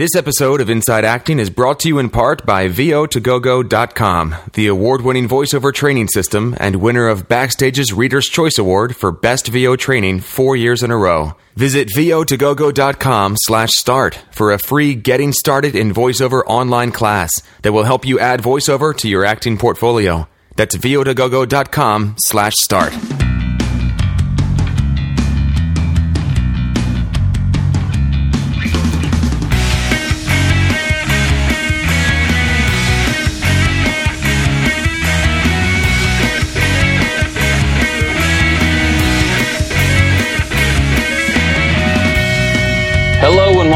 This episode of Inside Acting is brought to you in part by VO2GoGo.com, the award winning voiceover training system and winner of Backstage's Reader's Choice Award for Best VO Training four years in a row. Visit VO2GoGo.com slash start for a free Getting Started in VoiceOver online class that will help you add voiceover to your acting portfolio. That's VO2GoGo.com slash start.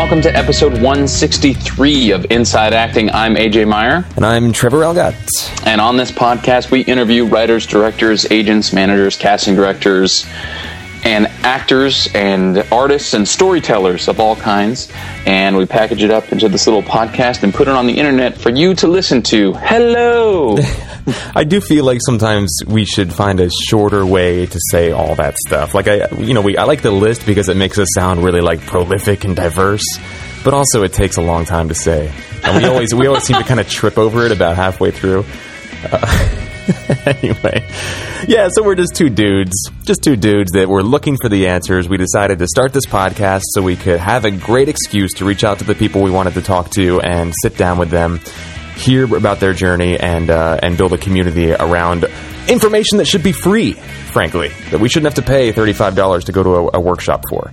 Welcome to episode 163 of Inside Acting. I'm AJ Meyer. And I'm Trevor Algatt. And on this podcast, we interview writers, directors, agents, managers, casting directors, and actors and artists and storytellers of all kinds. And we package it up into this little podcast and put it on the internet for you to listen to. Hello! I do feel like sometimes we should find a shorter way to say all that stuff. Like I, you know, we I like the list because it makes us sound really like prolific and diverse, but also it takes a long time to say, and we always we always seem to kind of trip over it about halfway through. Uh, anyway, yeah, so we're just two dudes, just two dudes that were looking for the answers. We decided to start this podcast so we could have a great excuse to reach out to the people we wanted to talk to and sit down with them hear about their journey and uh, and build a community around information that should be free. Frankly, that we shouldn't have to pay thirty five dollars to go to a, a workshop for.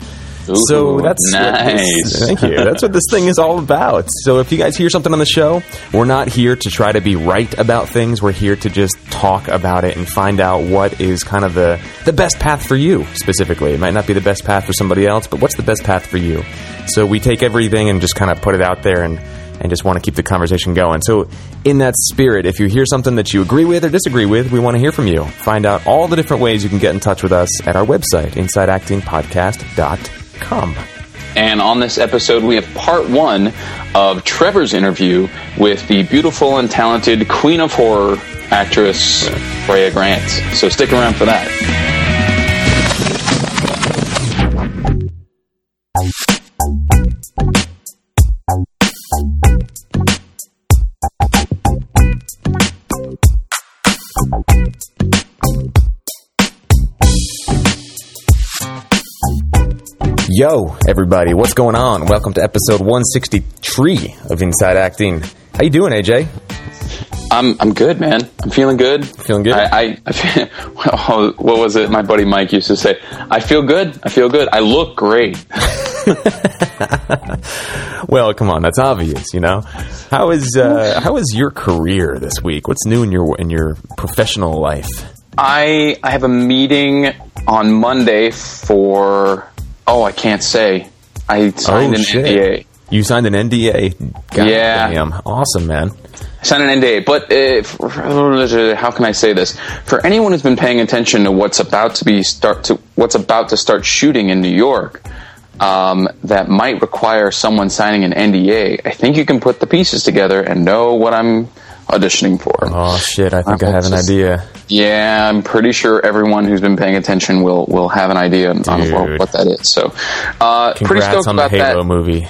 Ooh, so that's nice. This, thank you. That's what this thing is all about. So if you guys hear something on the show, we're not here to try to be right about things. We're here to just talk about it and find out what is kind of the the best path for you specifically. It might not be the best path for somebody else, but what's the best path for you? So we take everything and just kind of put it out there and and just want to keep the conversation going. So, in that spirit, if you hear something that you agree with or disagree with, we want to hear from you. Find out all the different ways you can get in touch with us at our website, InsideActingPodcast.com. And on this episode, we have part one of Trevor's interview with the beautiful and talented Queen of Horror actress Brea Grant. So stick around for that. Yo, everybody, what's going on? Welcome to episode 163 of Inside Acting. How you doing, AJ? I'm I'm good, man. I'm feeling good. Feeling good? I, I, I feel, well, what was it? My buddy Mike used to say, "I feel good. I feel good. I look great." well, come on, that's obvious, you know. How is uh, how is your career this week? What's new in your in your professional life? I I have a meeting on Monday for oh I can't say I signed Oh, an shit. NDA. You signed an NDA. God Yeah. damn. awesome, man. I signed an NDA, but uh, how can I say this? For anyone who's been paying attention to what's about to be start to what's about to start shooting in New York, um, that might require someone signing an NDA. I think you can put the pieces together and know what I'm auditioning for. Oh shit, I think I Uh, have an just- idea. Yeah, I'm pretty sure everyone who's been paying attention will will have an idea on on what, what that is. So, uh, pretty stoked on the about Halo that. movie.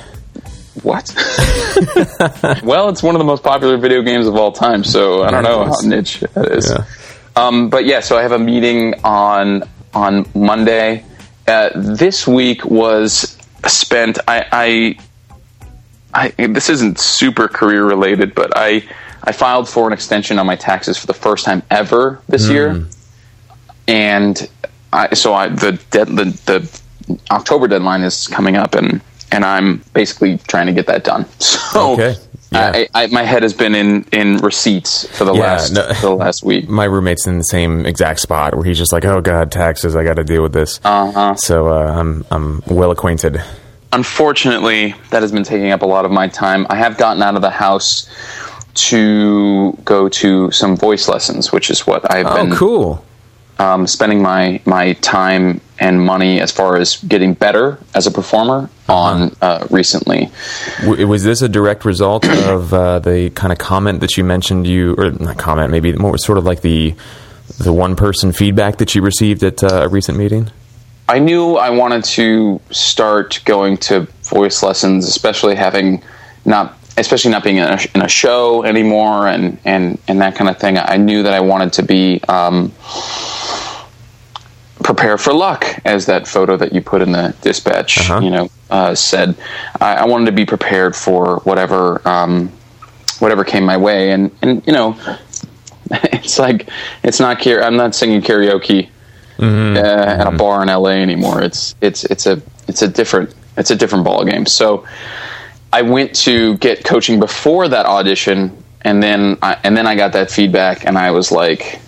What? well, it's one of the most popular video games of all time, so I don't know how niche that is. Yeah. Um, but yeah, so I have a meeting on on Monday. Uh, this week was spent. I, I, I this isn't super career related, but I I filed for an extension on my taxes for the first time ever this Hmm. year, and I, so I the, dead, the the October deadline is coming up, and and I'm basically trying to get that done. So Okay. Yeah. I, I, my head has been in in receipts for the Yeah, last no- for the last week. My roommate's in the same exact spot where he's just like, "Oh God, taxes! I got to deal with this." Uh-huh. So uh, I'm I'm well acquainted. Unfortunately, that has been taking up a lot of my time. I have gotten out of the house to go to some voice lessons, which is what I've Oh, been cool. um, spending my my time and money as far as getting better as a performer on uh, recently. W- was this a direct result of uh, the kind of comment that you mentioned? You or not comment, maybe more sort of like the the one person feedback that you received at uh, a recent meeting. I knew I wanted to start going to voice lessons, especially having not especially not being in a, in a show anymore and and and that kind of thing. I knew that I wanted to be. Um, prepare for luck, as that photo that you put in the dispatch, Uh-huh. you know, uh, said. I, I wanted to be prepared for whatever um, whatever came my way, and and you know, it's like it's not kara- I'm not singing karaoke uh, at a bar in LA anymore. It's it's it's a it's a different it's a different ball game. So I went to get coaching before that audition, and then I, and then I got that feedback, and I was like,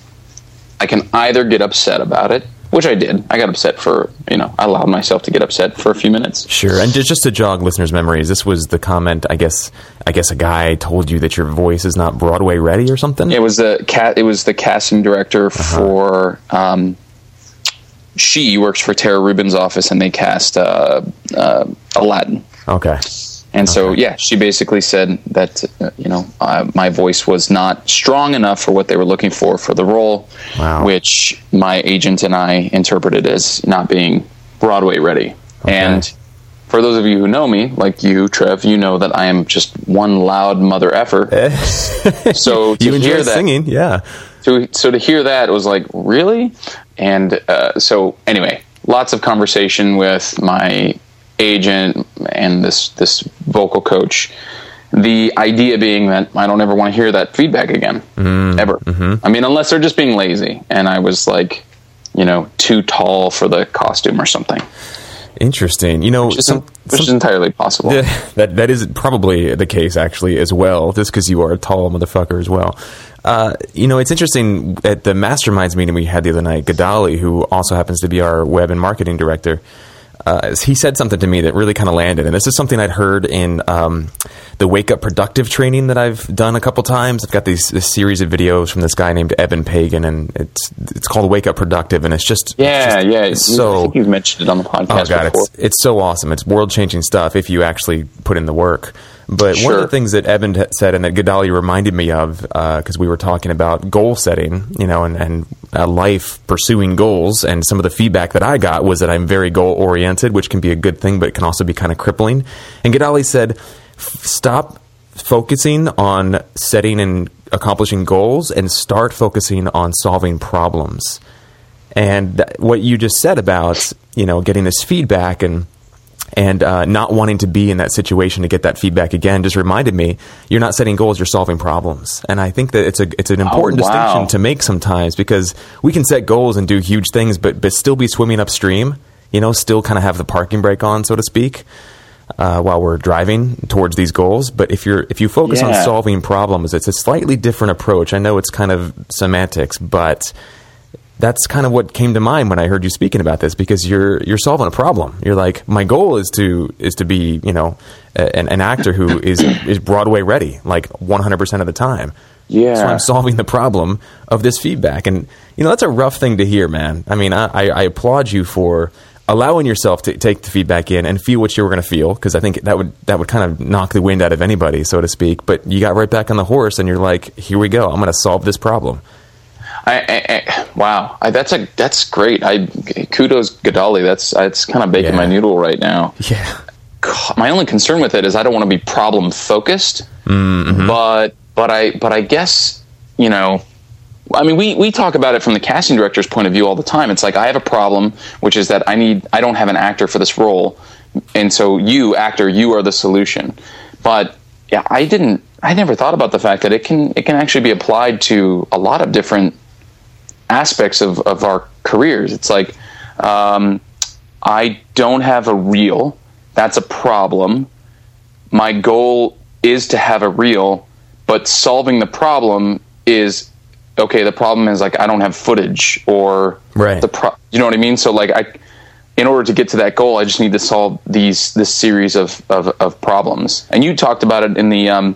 I can either get upset about it, which I did. I got upset for you know I allowed myself to get upset for a few minutes. Sure, and just, just to jog listeners' memories, this was the comment. I guess I guess a guy told you that your voice is not Broadway ready or something. It was the cat. It was the casting director for. Um, she works for Tara Rubin's office, and they cast uh, uh, Aladdin. okay, And so, yeah, she basically said that uh, you know uh, my voice was not strong enough for what they were looking for for the role, Wow. which my agent and I interpreted as not being Broadway ready. And for those of you who know me, like you, Trev, you know that I am just one loud mother effer. so to you enjoy hear that, singing, yeah. so so to hear that was like really and uh, so anyway lots of conversation with my agent and this this vocal coach the idea being that i don't ever want to hear that feedback again ever i mean unless they're just being lazy and i was like you know too tall for the costume or something Interesting. You know, which is, some, which is entirely possible Yeah, that that is probably the case actually as well. Just because you are a tall motherfucker as well. Uh, you know, it's interesting at the masterminds meeting we had the other night. Gadali, who also happens to be our web and marketing director, uh, he said something to me that really kind of landed. And this is something I'd heard in um, the Wake Up Productive training that I've done a couple times. I've got these this series of videos from this guy named Eben Pagan, and it's it's called Wake Up Productive, and it's just yeah it's just- yeah it's so think you've mentioned it on the Oh podcast god, before it's it's so awesome. It's world changing stuff if you actually put in the work. But one of the things that Eben said and that Gadali reminded me of because we were talking about goal setting, you know, and, and uh, life pursuing goals, and some of the feedback that I got was that I'm very goal oriented, which can be a good thing, but it can also be kind of crippling. And Gadali said, "Stop focusing on setting and accomplishing goals, and start focusing on solving problems." and th- what you just said about you know getting this feedback and and uh, not wanting to be in that situation to get that feedback again just reminded me you're not setting goals you're solving problems. And i think that it's a it's an important wow. distinction to make sometimes because we can set goals and do huge things but but still be swimming upstream you know still kind of have the parking brake on so to speak uh, while we're driving towards these goals. But if you're if you focus on solving problems it's a slightly different approach. I know it's kind of semantics but that's kind of what came to mind when I heard you speaking about this because you're you're solving a problem. You're like, my goal is to is to be you know a- an, an actor who is is Broadway ready like 100 percent of the time. Yeah. So I'm solving the problem of this feedback, and you know that's a rough thing to hear, man. I mean, I, I, I applaud you for allowing yourself to take the feedback in and feel what you were going to feel because I think that would that would kind of knock the wind out of anybody, so to speak. But you got right back on the horse, and you're like, here we go. I'm going to solve this problem. I, I, I, wow, I, that's a that's great. I kudos Gadali. That's that's kind of baking Yeah. my noodle right now. Yeah. God, my only concern with it is I don't want to be problem focused, Mm-hmm. but but I but I guess you know. I mean, we, we talk about it from the casting director's point of view all the time. It's like I have a problem, which is that I need I don't have an actor for this role, and so you actor you are the solution. But yeah, I didn't. I never thought about the fact that it can it can actually be applied to a lot of different aspects of, of our careers. It's like um, I don't have a reel. That's a problem. My goal is to have a reel, but solving the problem is okay. The problem is like I don't have footage or Right. the pro- you know what I mean. So like I, in order to get to that goal, I just need to solve these this series of of, of problems. And you talked about it in the um,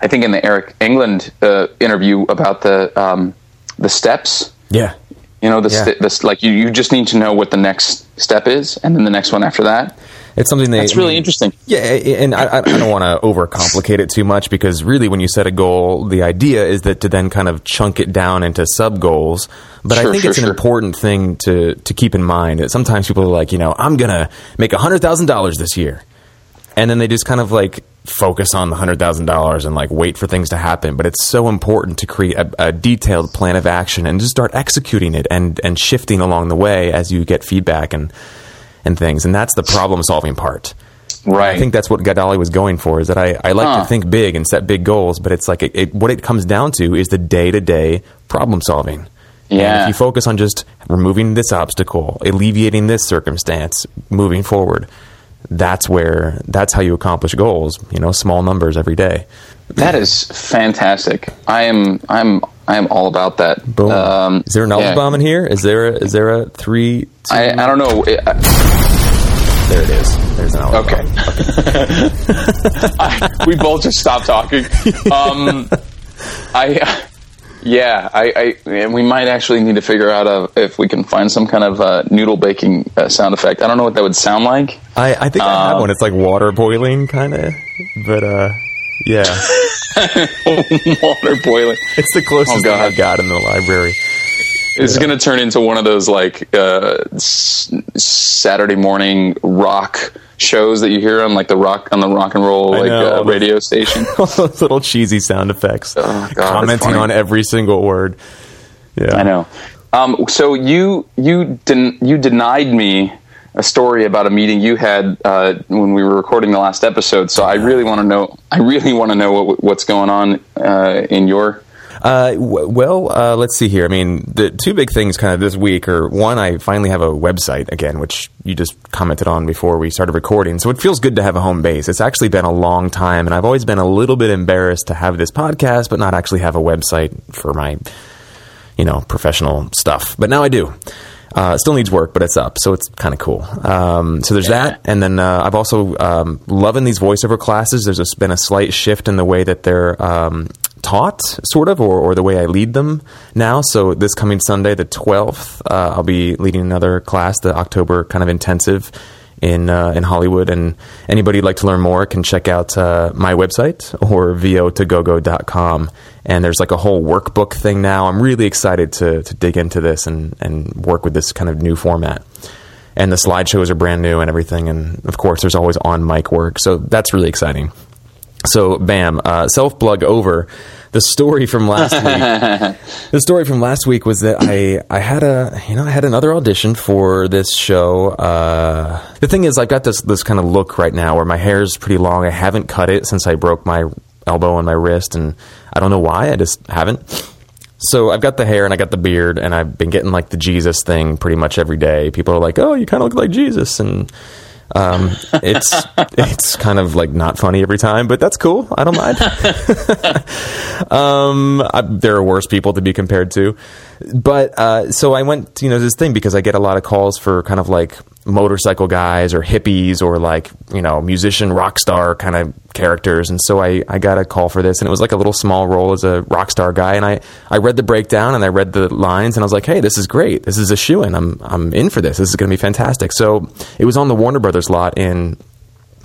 I think in the Eric England uh, interview about the um, the steps. Yeah. You know, the, Yeah. st- the like you, you just need to know what the next step is, and then the next one after that. It's something they, That's really interesting. Yeah, and I, I don't want to overcomplicate it too much because really, when you set a goal, the idea is that to then kind of chunk it down into sub goals. But I think sure, it's an sure. important thing to to keep in mind that sometimes people are like, you know, I'm gonna make hundred thousand dollars this year, and then they just kind of like focus on the hundred thousand dollars and like wait for things to happen. But it's so important to create a, a, detailed plan of action and just start executing it and and shifting along the way as you get feedback and and things. And that's the problem solving part. Right. I think that's what Gadali was going for. Is that I, I like huh. to think big and set big goals, but it's like it, it, what it comes down to is the day to day problem solving. Yeah. And if you focus on just removing this obstacle, alleviating this circumstance, moving forward, that's where that's how you accomplish goals. You know, small numbers every day. That is fantastic. I am I'm I am all about that. Boom. Um, is there an yeah. bomb in here? Is there a, is there a three? Two? I I don't know. It, I, there it is. There's an Okay. I, we both just stopped talking. Um, I yeah, I, I, and we might actually need to figure out a, if we can find some kind of uh, noodle baking uh, sound effect. I don't know what that would sound like. I, I think I have um, one. It's like water boiling, kind of, but uh, yeah, water boiling. It's the closest oh, thing I've got in the library. It's yeah. going to turn into one of those like uh, s- Saturday morning rock shows that you hear on like the rock on the rock and roll like uh, radio station. all those little cheesy sound effects, oh, God, commenting on every single word. Yeah, I know. Um, so you you den- you denied me a story about a meeting you had uh, when we were recording the last episode. So I really want to know. I really want to know what, what's going on uh, in your uh, well, uh, let's see here. I mean, the two big things kind of this week are one, I finally have a website again, which you just commented on before we started recording. So it feels good to have a home base. It's actually been a long time, and I've always been a little bit embarrassed to have this podcast, but not actually have a website for my, you know, professional stuff. But now I do. Uh, still needs work, but it's up, so it's kind of cool. Um, so there's that, and then uh, I've also um, loving these voiceover classes. There's been a slight shift in the way that they're um, taught, sort of, or, or, the way I lead them now. So this coming Sunday, the 12th, uh, I'll be leading another class, the October kind of intensive in uh, in Hollywood. And anybody who'd like to learn more can check out uh, my website or vo2gogo.com. And there's like a whole workbook thing now. I'm really excited to to dig into this and and work with this kind of new format. And the slideshows are brand new and everything. And of course, there's always on mic work. So that's really exciting. So, bam, uh, self plug over. The story from last week. the story from last week was that I I had a you know I had another audition for this show. Uh, the thing is, I've got this this kind of look right now where my hair is pretty long. I haven't cut it since I broke my elbow and my wrist, and I don't know why. I just haven't. So I've got the hair and I got the beard, and I've been getting like the Jesus thing pretty much every day. People are like, "Oh, you kind of look like Jesus," and um, it's it's kind of like not funny every time, but that's cool. I don't mind. um, I, there are worse people to be compared to, but uh, so I went, you know, this thing because I get a lot of calls for kind of like motorcycle guys or hippies or like you know musician rock star kind of characters. And so I, I got a call for this and it was like a little small role as a rock star guy. And I, I read the breakdown and I read the lines and I was like hey this is great. This is a shoe in I'm I'm in for this. This is gonna be fantastic. So it was on the Warner Brothers lot in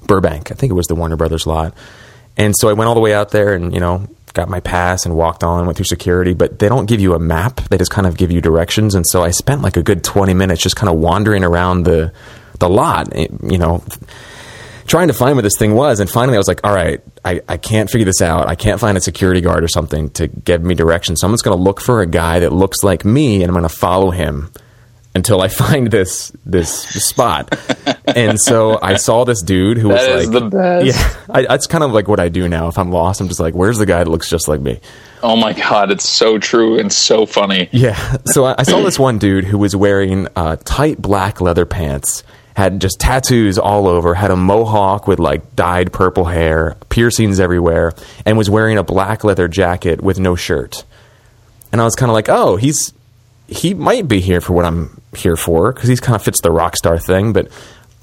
Burbank. I think it was the Warner Brothers lot. And so I went all the way out there and you know got my pass and walked on, went through security, but they don't give you a map. They just kind of give you directions. And so I spent like a good 20 minutes just kind of wandering around the, the lot, eh, you know, trying to find where this thing was. And finally I was like, all right, I, I can't figure this out. I can't find a security guard or something to give me directions. Someone's going to look for a guy that looks like me and I'm going to follow him until I find this this spot. and so I saw this dude who that was like, the best. Yeah, I, that's kind of like what I do now. If I'm lost, I'm just like, where's the guy that looks just like me? Oh my god, it's so true and so funny. Yeah. So I, I saw this one dude who was wearing uh, tight black leather pants. Had just tattoos all over, had a mohawk with like dyed purple hair, piercings everywhere, and was wearing a black leather jacket with no shirt. And I was kind of like, oh, he's he might be here for what I'm here for because he kind of fits the rock star thing, but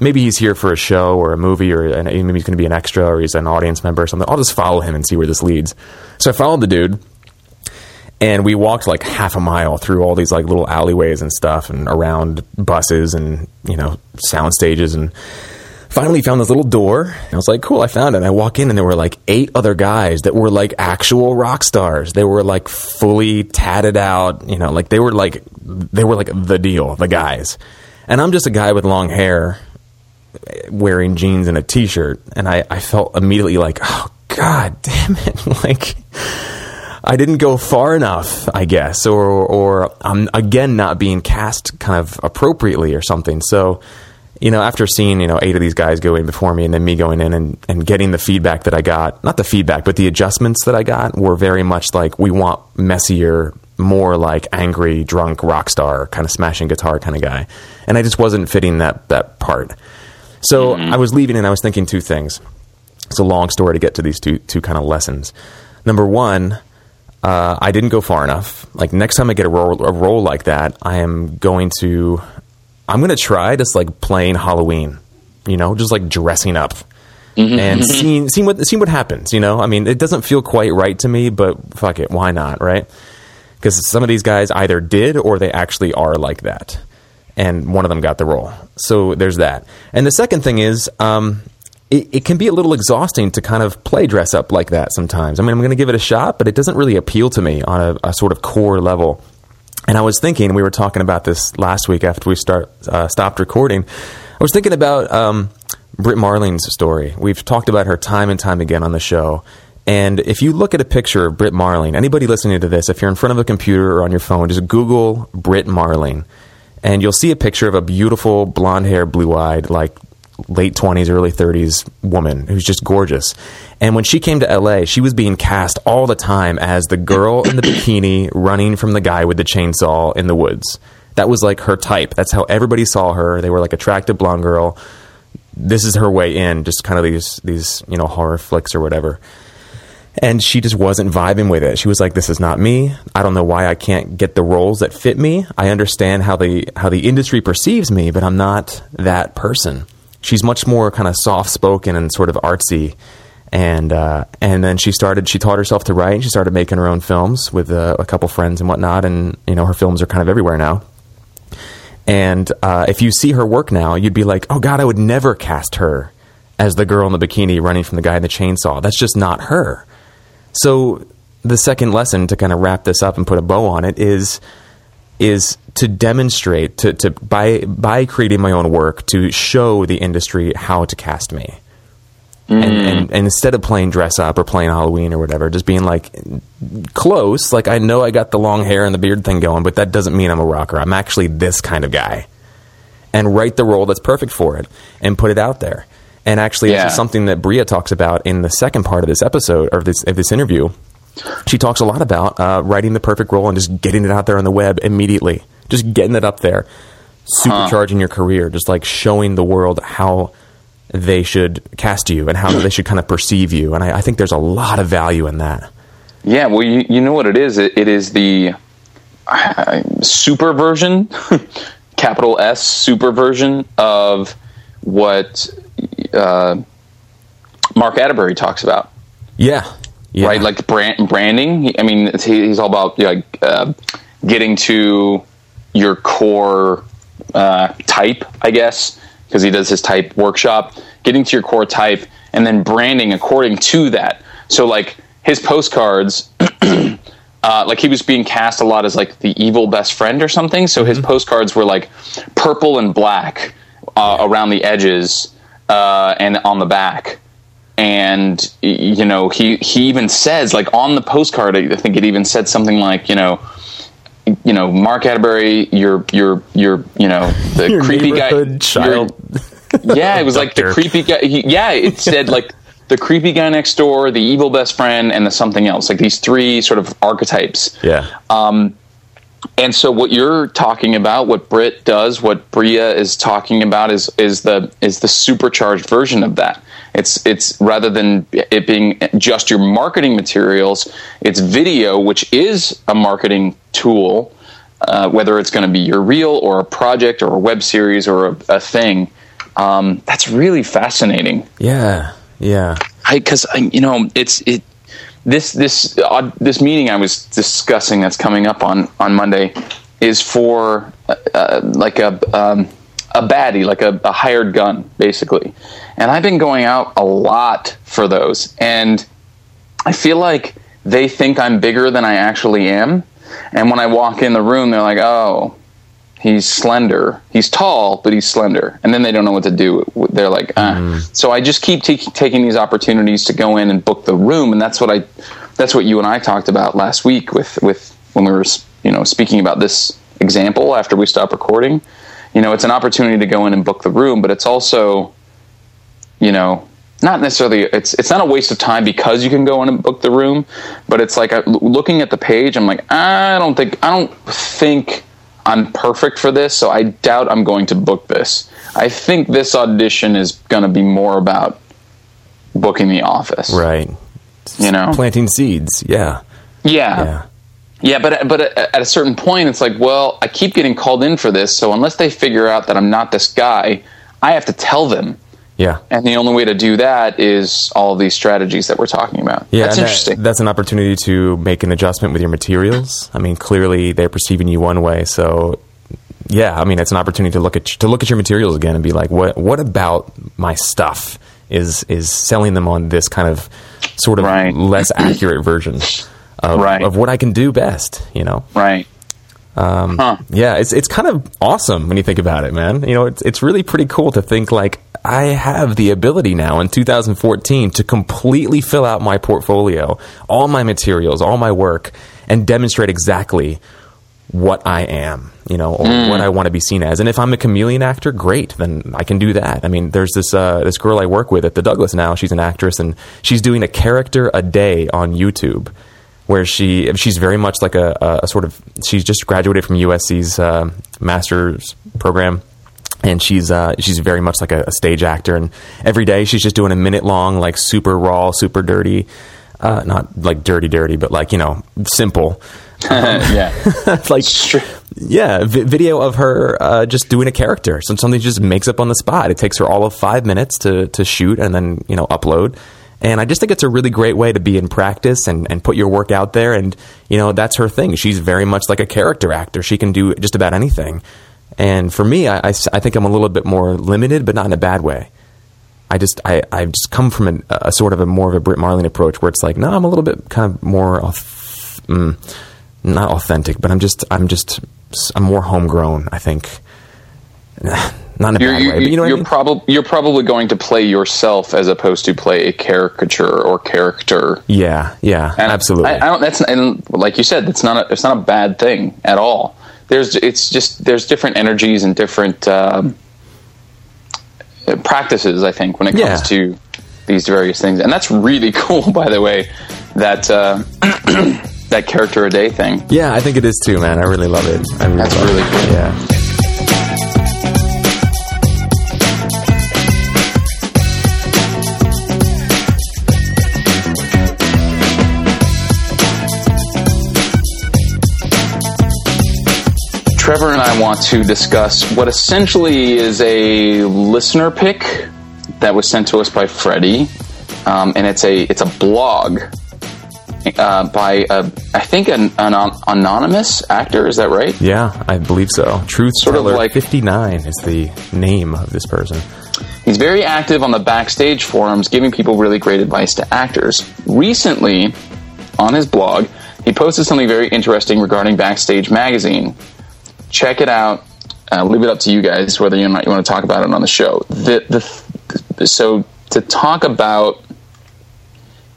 maybe he's here for a show or a movie or an, maybe he's going to be an extra or he's an audience member or something. I'll just follow him and see where this leads. So I followed the dude and we walked like half a mile through all these like little alleyways and stuff and around buses and, you know, sound stages and finally found this little door. I was like, cool, I found it. And I walk in and there were like eight other guys that were like actual rock stars. They were like fully tatted out, you know, like they were like, they were like the deal, the guys. And I'm just a guy with long hair wearing jeans and a t-shirt, and I, I felt immediately like, oh god damn it, like. I didn't go far enough, I guess, or or I'm again not being cast kind of appropriately or something. So, you know, after seeing you know eight of these guys go in before me, and then me going in and, and getting the feedback that I got, not the feedback, but the adjustments that I got were very much like we want messier, more like angry, drunk rock star kind of smashing guitar kind of guy, and I just wasn't fitting that that part. So mm-hmm. I was leaving, and I was thinking two things. It's a long story to get to these two two kind of lessons. Number one, uh, I didn't go far enough. Like next time I get a role a role like that, I am going to I'm going to try just like playing Halloween. You know, just like dressing up. Mm-hmm. and seeing seeing what seeing what happens. You know, I mean, it doesn't feel quite right to me, but fuck it, why not, right? Because some of these guys either did or they actually are like that, and one of them got the role. So there's that. And the second thing is, um, it, it, can be a little exhausting to kind of play dress up like that sometimes. I mean, I'm going to give it a shot, but it doesn't really appeal to me on a, a, sort of core level. And I was thinking, we were talking about this last week after we start uh, stopped recording. I was thinking about um, Brit Marling's story. We've talked about her time and time again on the show. And if you look at a picture of Brit Marling, anybody listening to this, if you're in front of a computer or on your phone, just Google Brit Marling and you'll see a picture of a beautiful blonde hair, blue eyed, like late 20s, early 30s woman who's just gorgeous. And when she came to LA, she was being cast all the time as the girl in the bikini running from the guy with the chainsaw in the woods. That was like her type. That's how everybody saw her. They were like attractive blonde girl. This is her way in, just kind of these these, you know, horror flicks or whatever. And she just wasn't vibing with it. She was like, "This is not me. I don't know why I can't get the roles that fit me. I understand how the how the industry perceives me, but I'm not that person." She's much more kind of soft spoken and sort of artsy. And uh, and then she started. She taught herself to write. And She started making her own films with uh, a couple friends and whatnot. And you know, her films are kind of everywhere now. And uh, if you see her work now, you'd be like, "Oh God, I would never cast her as the girl in the bikini running from the guy in the chainsaw. That's just not her." So the second lesson to kind of wrap this up and put a bow on it is is to demonstrate to, to by by creating my own work to show the industry how to cast me. Mm. And, and, and, instead of playing dress up or playing Halloween or whatever, just being like close, like I know I got the long hair and the beard thing going, but that doesn't mean I'm a rocker. I'm actually this kind of guy. And write the role that's perfect for it and put it out there. And actually, yeah. this is something that Brea talks about in the second part of this episode or this of this interview. She talks a lot about uh, writing the perfect role and just getting it out there on the web immediately just getting it up there, supercharging huh. your career, just like showing the world how they should cast you and how they should kind of perceive you. And I, I, think there's a lot of value in that. Yeah, well, you, you know what it is? it, it is the uh, super version, capital S, super version of what uh, Mark Atteberry talks about. Yeah. Yeah. Right, like brand, branding. I mean, he's all about like uh, getting to your core uh, type, I guess, because he does his type workshop, getting to your core type and then branding according to that. So, like his postcards, uh, like he was being cast a lot as like the evil best friend or something. So his mm-hmm. postcards were like purple and black uh, around the edges uh, and on the back. And you know, he he even says like on the postcard, I think it even said something like, you know, you know, Mark Atteberry, you're you're you're you know the your creepy guy. Child. Yeah, it was like the creepy guy. He, yeah, it said like the creepy guy next door, the evil best friend, and the something else. Like these three sort of archetypes. Yeah. Um, and so what you're talking about, what Brit does, what Brea is talking about, is is the is the supercharged version of that. It's it's rather than it being just your marketing materials, it's video, which is a marketing tool. Uh, whether it's going to be your reel or a project or a web series or a, a thing, um, that's really fascinating. Yeah, yeah. Because you know, it's it. This this uh, this meeting I was discussing that's coming up on on Monday is for uh, uh like a um, a baddie, like a, a hired gun, basically. And I've been going out a lot for those. And I feel like they think I'm bigger than I actually am. And when I walk in the room, they're like, oh, he's slender. He's tall, but he's slender. And then they don't know what to do. They're like, ah. So I just keep t- taking these opportunities to go in and book the room, and that's what I, that's what you and I talked about last week with with when we were you know speaking about this example after we stopped recording. You know, it's an opportunity to go in and book the room, but it's also, you know, not necessarily it's it's not a waste of time because you can go in and book the room, but it's like I, looking at the page. I'm like, I don't think I don't think I'm perfect for this, so I doubt I'm going to book this. I think this audition is going to be more about booking the office, Right. You know, Planting seeds. Yeah. yeah. Yeah. Yeah, but but at a certain point, it's like, well, I keep getting called in for this, so unless they figure out that I'm not this guy, I have to tell them, Yeah. and the only way to do that is all of these strategies that we're talking about. Yeah, that's and that- interesting. that's an opportunity to make an adjustment with your materials. I mean, clearly they're perceiving you one way, so yeah, I mean, it's an opportunity to look at to look at your materials again and be like, what what about my stuff is is selling them on this kind of sort of Right. less accurate version of Right. of what I can do best, you know? right. Um, Huh. Yeah, it's it's kind of awesome when you think about it, man. You know, it's it's really pretty cool to think like I have the ability now in 2014 to completely fill out my portfolio, all my materials, all my work, and demonstrate exactly what I am, you know, or what I want to be seen as. And if I'm a chameleon actor, great, then I can do that. I mean, there's this uh, this girl I work with at the Douglas now. She's an actress, and she's doing a character a day on YouTube, where she she's very much like a, a, a sort of she's just graduated from USC's uh, master's program. And she's uh, she's very much like a, a stage actor, and every day she's just doing a minute long, like super raw, super dirty, uh, not like dirty, dirty, but like you know, simple. yeah. like yeah, vi- video of her uh, just doing a character. So something she just makes up on the spot. It takes her all of five minutes to to shoot and then you know upload. And I just think it's a really great way to be in practice and, and put your work out there. And you know that's her thing. She's very much like a character actor. She can do just about anything. And for me, I I think I'm a little bit more limited, but not in a bad way. I just I I've just come from an, a sort of a more of a Brit Marling approach where it's like no, I'm a little bit kind of more auth- mm, not authentic, but I'm just I'm just I'm more homegrown. I think not in a You're, bad you, way, but you know you're, probably you're probably going to play yourself as opposed to play a caricature or character. yeah, yeah, And absolutely. I, I don't. That's and like you said, that's not a, it's not a bad thing at all. There's it's just there's different energies and different um, practices. I think when it comes Yeah. to these various things, and that's really cool. By the way, that uh, that character a day thing. yeah, I think it is too, man. I really love it. I really That's really it. cool. Yeah. Trevor and I want to discuss what essentially is a listener pick that was sent to us by Freddie, um, and it's a it's a blog uh, by a, I think an, an an anonymous actor. Is that right? Yeah, I believe so. Truth Sort of like- 59 is the name of this person. He's very active on the backstage forums, giving people really great advice to actors. Recently, on his blog, he posted something very interesting regarding Backstage Magazine. Check it out. Uh, leave it up to you guys whether or not you want to talk about it on the show. The, the, so, to talk about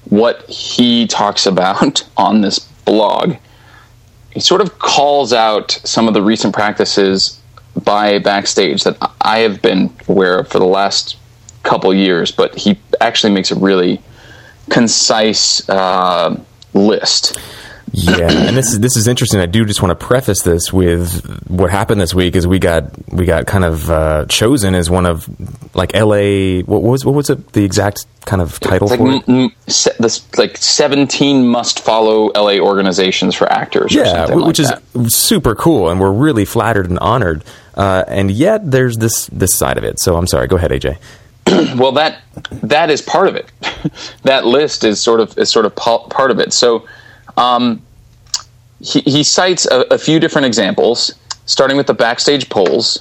what he talks about on this blog, he sort of calls out some of the recent practices by backstage that I have been aware of for the last couple years, but he actually makes a really concise uh, list. Yeah, and this is this is interesting. I do just want to preface this with what happened this week is we got we got kind of uh, chosen as one of like L.A. What was what was it the exact kind of title It's like for it? m- se- this like seventeen must follow LA organizations for actors. or Yeah, wh- which like is super cool, and we're really flattered and honored. Uh, and yet, there's this this side of it. So I'm sorry. Go ahead, AJ. well that that is part of it that list is sort of is sort of pa- part of it so um, he, he cites a, a few different examples starting with the backstage polls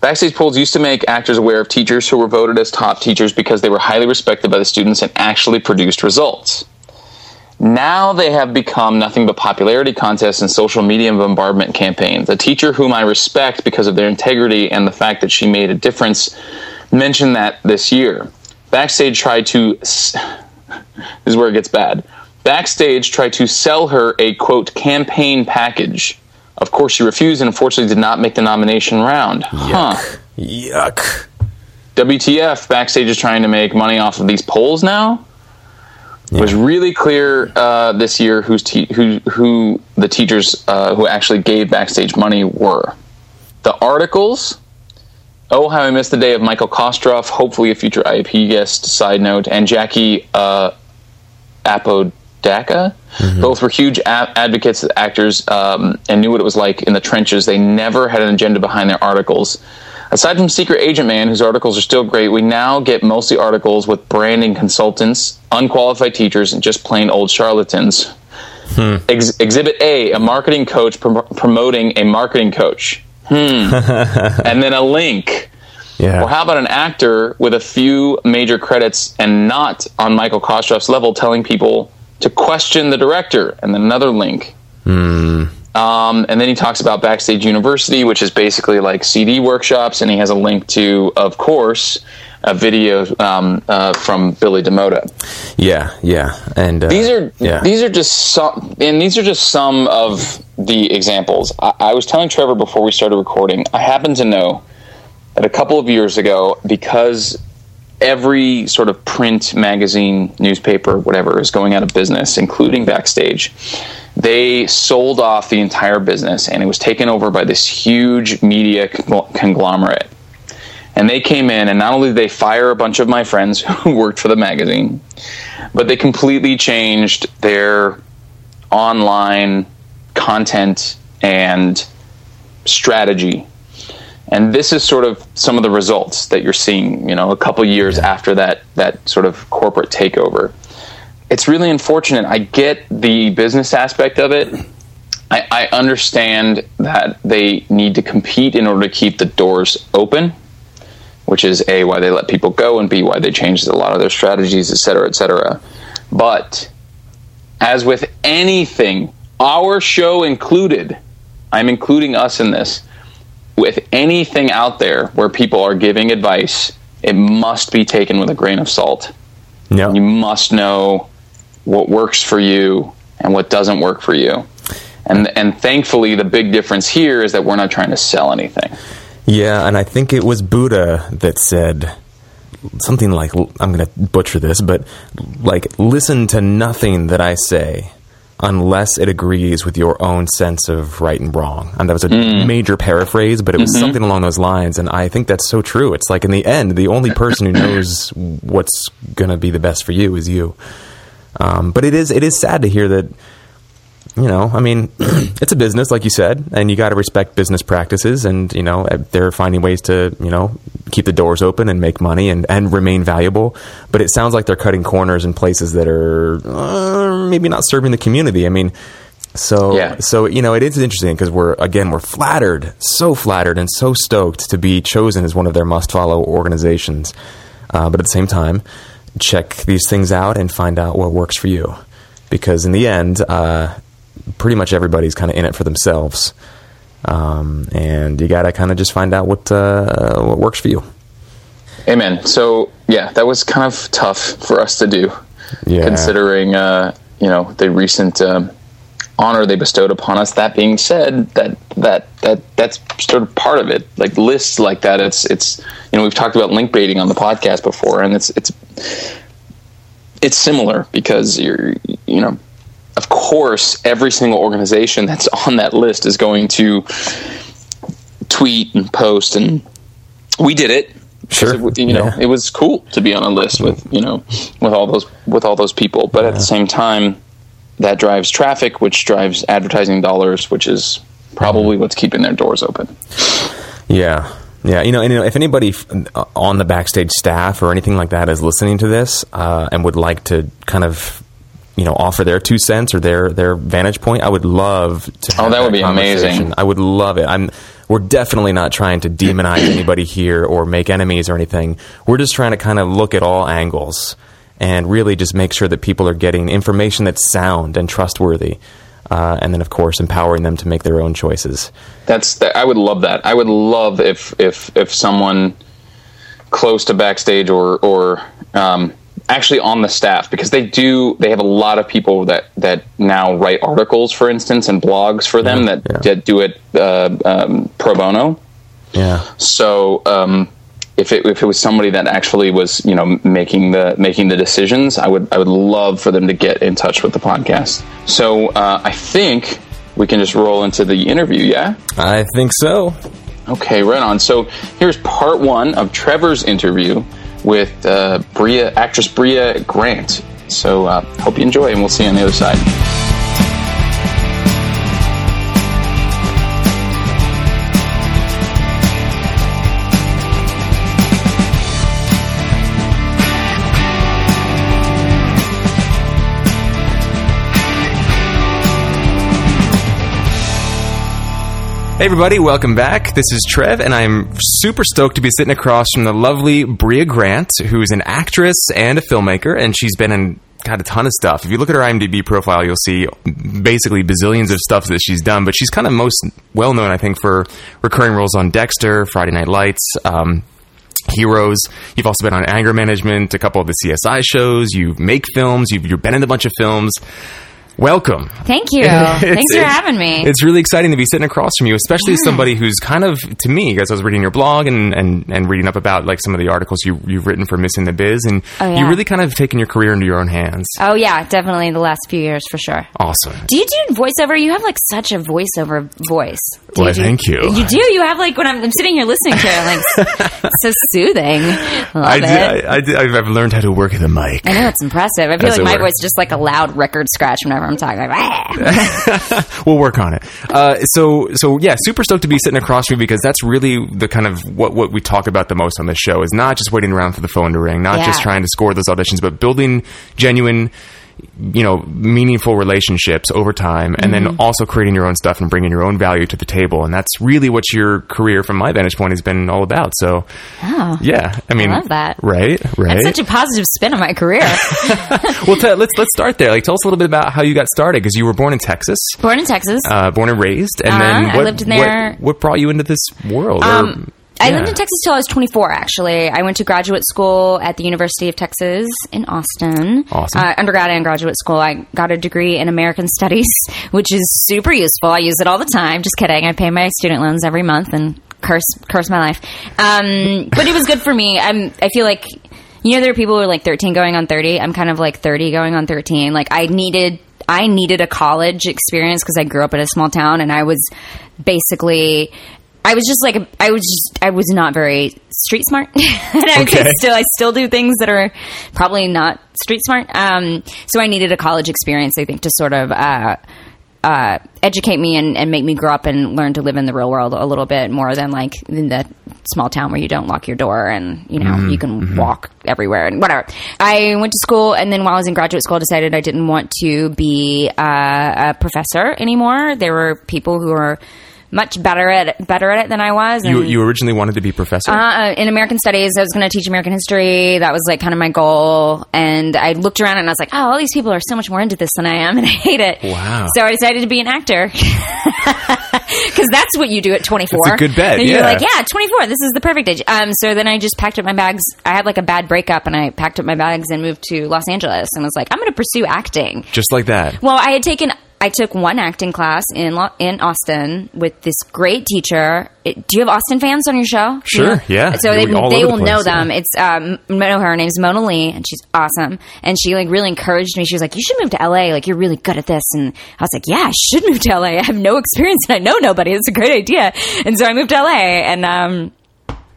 backstage polls used to make actors aware of teachers who were voted as top teachers because they were highly respected by the students and actually produced results Now they have become nothing but popularity contests and social media bombardment campaigns. A teacher whom I respect because of their integrity and the fact that she made a difference mentioned that this year. Backstage tried to. This is where it gets bad. Backstage tried to sell her a quote campaign package. Of course, she refused and unfortunately did not make the nomination round. Huh. Yuck. WTF, Backstage is trying to make money off of these polls now. It was really clear uh, this year who's te- who who the teachers uh, who actually gave Backstage money were. The articles. Oh, how I missed the day of Michael Kostroff, hopefully a future IAP guest. Side note, and Jackie uh, Apodaca. Both were huge a- advocates, actors, um, and knew what it was like in the trenches. They never had an agenda behind their articles. Aside from Secret Agent Man, whose articles are still great, we now get mostly articles with branding consultants, unqualified teachers, and just plain old charlatans. Ex- exhibit A, a marketing coach prom- promoting a marketing coach. Hmm. and then a link. Yeah. Or how about an actor with a few major credits and not on Michael Kostroff's level telling people to question the director? And then another link. Um, and then he talks about Backstage University, which is basically like CD workshops, and he has a link to, of course, a video um, uh, from Billy DaMota. Yeah, yeah, and uh, These are yeah, these are just some, and these are just some of the examples. I, I was telling Trevor before we started recording. I happen to know that a couple of years ago, because every sort of print magazine, newspaper, whatever, is going out of business, including Backstage. They sold off the entire business, and it was taken over by this huge media conglomerate. And they came in, and not only did they fire a bunch of my friends who worked for the magazine, but they completely changed their online content and strategy. And this is sort of some of the results that you're seeing, you know, a couple years after that that sort of corporate takeover. It's really unfortunate. I get the business aspect of it. I, I understand that they need to compete in order to keep the doors open which is a why they let people go and b why they changed a lot of their strategies et cetera et cetera but as with anything our show included i'm including us in this with anything out there where people are giving advice it must be taken with a grain of salt. No, you must know what works for you and what doesn't work for you. And and thankfully the big difference here is that we're not trying to sell anything. Yeah, and I think it was Buddha that said something like, "I'm going to butcher this, but like, listen to nothing that I say." Unless it agrees with your own sense of right and wrong. And that was a major paraphrase, but it was something along those lines. And I think that's so true. It's like in the end, the only person who knows what's going to be the best for you is you. Um, but it is it is sad to hear that you know, I mean, it's a business, like you said, and you got to respect business practices. And you know, they're finding ways to you know keep the doors open and make money and and remain valuable. But it sounds like they're cutting corners in places that are uh, maybe not serving the community. I mean. So, Yeah. so you know, it is interesting because we're again we're flattered, so flattered, and so stoked to be chosen as one of their must-follow organizations. Uh, but at the same time, check these things out and find out what works for you, because in the end, uh, pretty much everybody's kind of in it for themselves, um, and you got to kind of just find out what uh, what works for you. Amen. So yeah, that was kind of tough for us to do, Yeah. considering uh, you know the recent um, honor they bestowed upon us. That being said, that that that that's sort of part of it. Like lists like that, it's it's you know we've talked about link baiting on the podcast before, and it's it's it's similar because you're you know of course every single organization that's on that list is going to tweet and post and we did it Sure. It, you know Yeah. it was cool to be on a list with you know with all those with all those people but at the same time that drives traffic which drives advertising dollars which is probably what's keeping their doors open Yeah. Yeah, you know, and you know, if anybody uh, on the backstage staff or anything like that is listening to this uh, and would like to kind of, you know, offer their two cents or their their vantage point, I would love to. Oh, have that would be amazing. I would love it. I'm. We're definitely not trying to demonize anybody here or make enemies or anything. We're just trying to kind of look at all angles and really just make sure that people are getting information that's sound and trustworthy. Uh, and then, of course, empowering them to make their own choices. That's that. I would love that. I would love if if if someone close to backstage or or um, actually on the staff because they do they have a lot of people that that now write articles, for instance, and blogs for them Yeah, that, yeah. that do it uh, um, pro bono. Yeah. So um, if it if it was somebody that actually was you know making the making the decisions, I would I would love for them to get in touch with the podcast. So uh, I think we can just roll into the interview. Yeah. I think so. Okay, right on. So here's part one of Trevor's interview with uh, Brea actress Brea Grant. So uh, hope you enjoy, and we'll see you on the other side. Hey, everybody, welcome back. This is Trev, and I'm super stoked to be sitting across from the lovely Brea Grant, who's an actress and a filmmaker, and she's been in. Got a ton of stuff. If you look at her IMDb profile, you'll see basically bazillions of stuff that she's done. But she's kind of most well known, I think, for recurring roles on Dexter, Friday Night Lights, um, Heroes. You've also been on Anger Management, a couple of the CSI shows. You make films. You've, you've been in a bunch of films. Welcome. Thank you. Thanks for having me. It's really exciting to be sitting across from you, especially as somebody who's kind of to me, as I was reading your blog and, and, and reading up about like some of the articles you you've written for Missing the Biz, and Oh, yeah. you really kind of taken your career into your own hands. oh yeah, definitely the last few years for sure. Awesome. Do you do voiceover? You have like such a voiceover voice. Do Why, do- thank you. You do. You have like when I'm, I'm sitting here listening to it, I'm like so soothing. Love I, it. did, I, I I've learned how to work the mic. I know it's impressive. I feel As like my were. voice is just like a loud record scratch whenever I'm talking. Like, "Ah." we'll work on it. Uh, so, so yeah, super stoked to be sitting across from you because that's really the kind of what what we talk about the most on this show is not just waiting around for the phone to ring, not Yeah. just trying to score those auditions, but building genuine. You know, meaningful relationships over time, and Mm-hmm. then also creating your own stuff and bringing your own value to the table, and that's really what your career, from my vantage point, has been all about. So, Oh. yeah, I mean, love that. right, right. That's such a positive spin on my career. well, t- let's let's start there. Like, tell us a little bit about how you got started because you were born in Texas, Born in Texas. uh, born and raised, and Uh-huh, then I what, lived there. What, what brought you into this world? Um, Or- I yeah. lived in Texas till I was 24. Actually, I went to graduate school at the University of Texas in Austin. Awesome. Uh, undergrad and graduate school. I got a degree in American Studies, which is super useful. I use it all the time. Just kidding. I pay my student loans every month and curse curse my life. Um, but it was good for me. I'm. I feel like you know there are people who are like 13 going on 30. I'm kind of like 30 going on 13. Like I needed. I needed a college experience because I grew up in a small town and I was basically I was just like I was just I was not very street smart, and I Okay. still I still do things that are probably not street smart. Um, so I needed a college experience, I think, to sort of uh, uh, educate me and, and make me grow up and learn to live in the real world a little bit more than like in the small town where you don't lock your door and you know you can walk everywhere and whatever. I went to school and then while I was in graduate school, I decided I didn't want to be uh, a professor anymore. There were people who were much better at better at it than I was. you you originally wanted to be professor. uh, in American Studies, I was going to teach American history. That was like kind of my goal. And I looked around and I was like, oh, all these people are so much more into this than I am, and I hate it. Wow. So I decided to be an actor. Because that's what you do at 24. That's a good bet, And yeah. you're like, yeah, 24, this is the perfect age. Um, so then I just packed up my bags. I had like a bad breakup and I packed up my bags and moved to Los Angeles and was like, I'm going to pursue acting. Just like that. Well, I had taken I took one acting class in in Austin with this great teacher. It- do you have Austin fans on your show? Sure, You know? yeah. So they, You're they over will the know them. yeah. It's um, no, her name's Mona Lee, and she's awesome. And she like really encouraged me. She was like, "You should move to LA. Like you're really good at this." And I was like, "Yeah, I should move to LA. I have no experience and I know nobody. It's a great idea." And so I moved to LA, and um,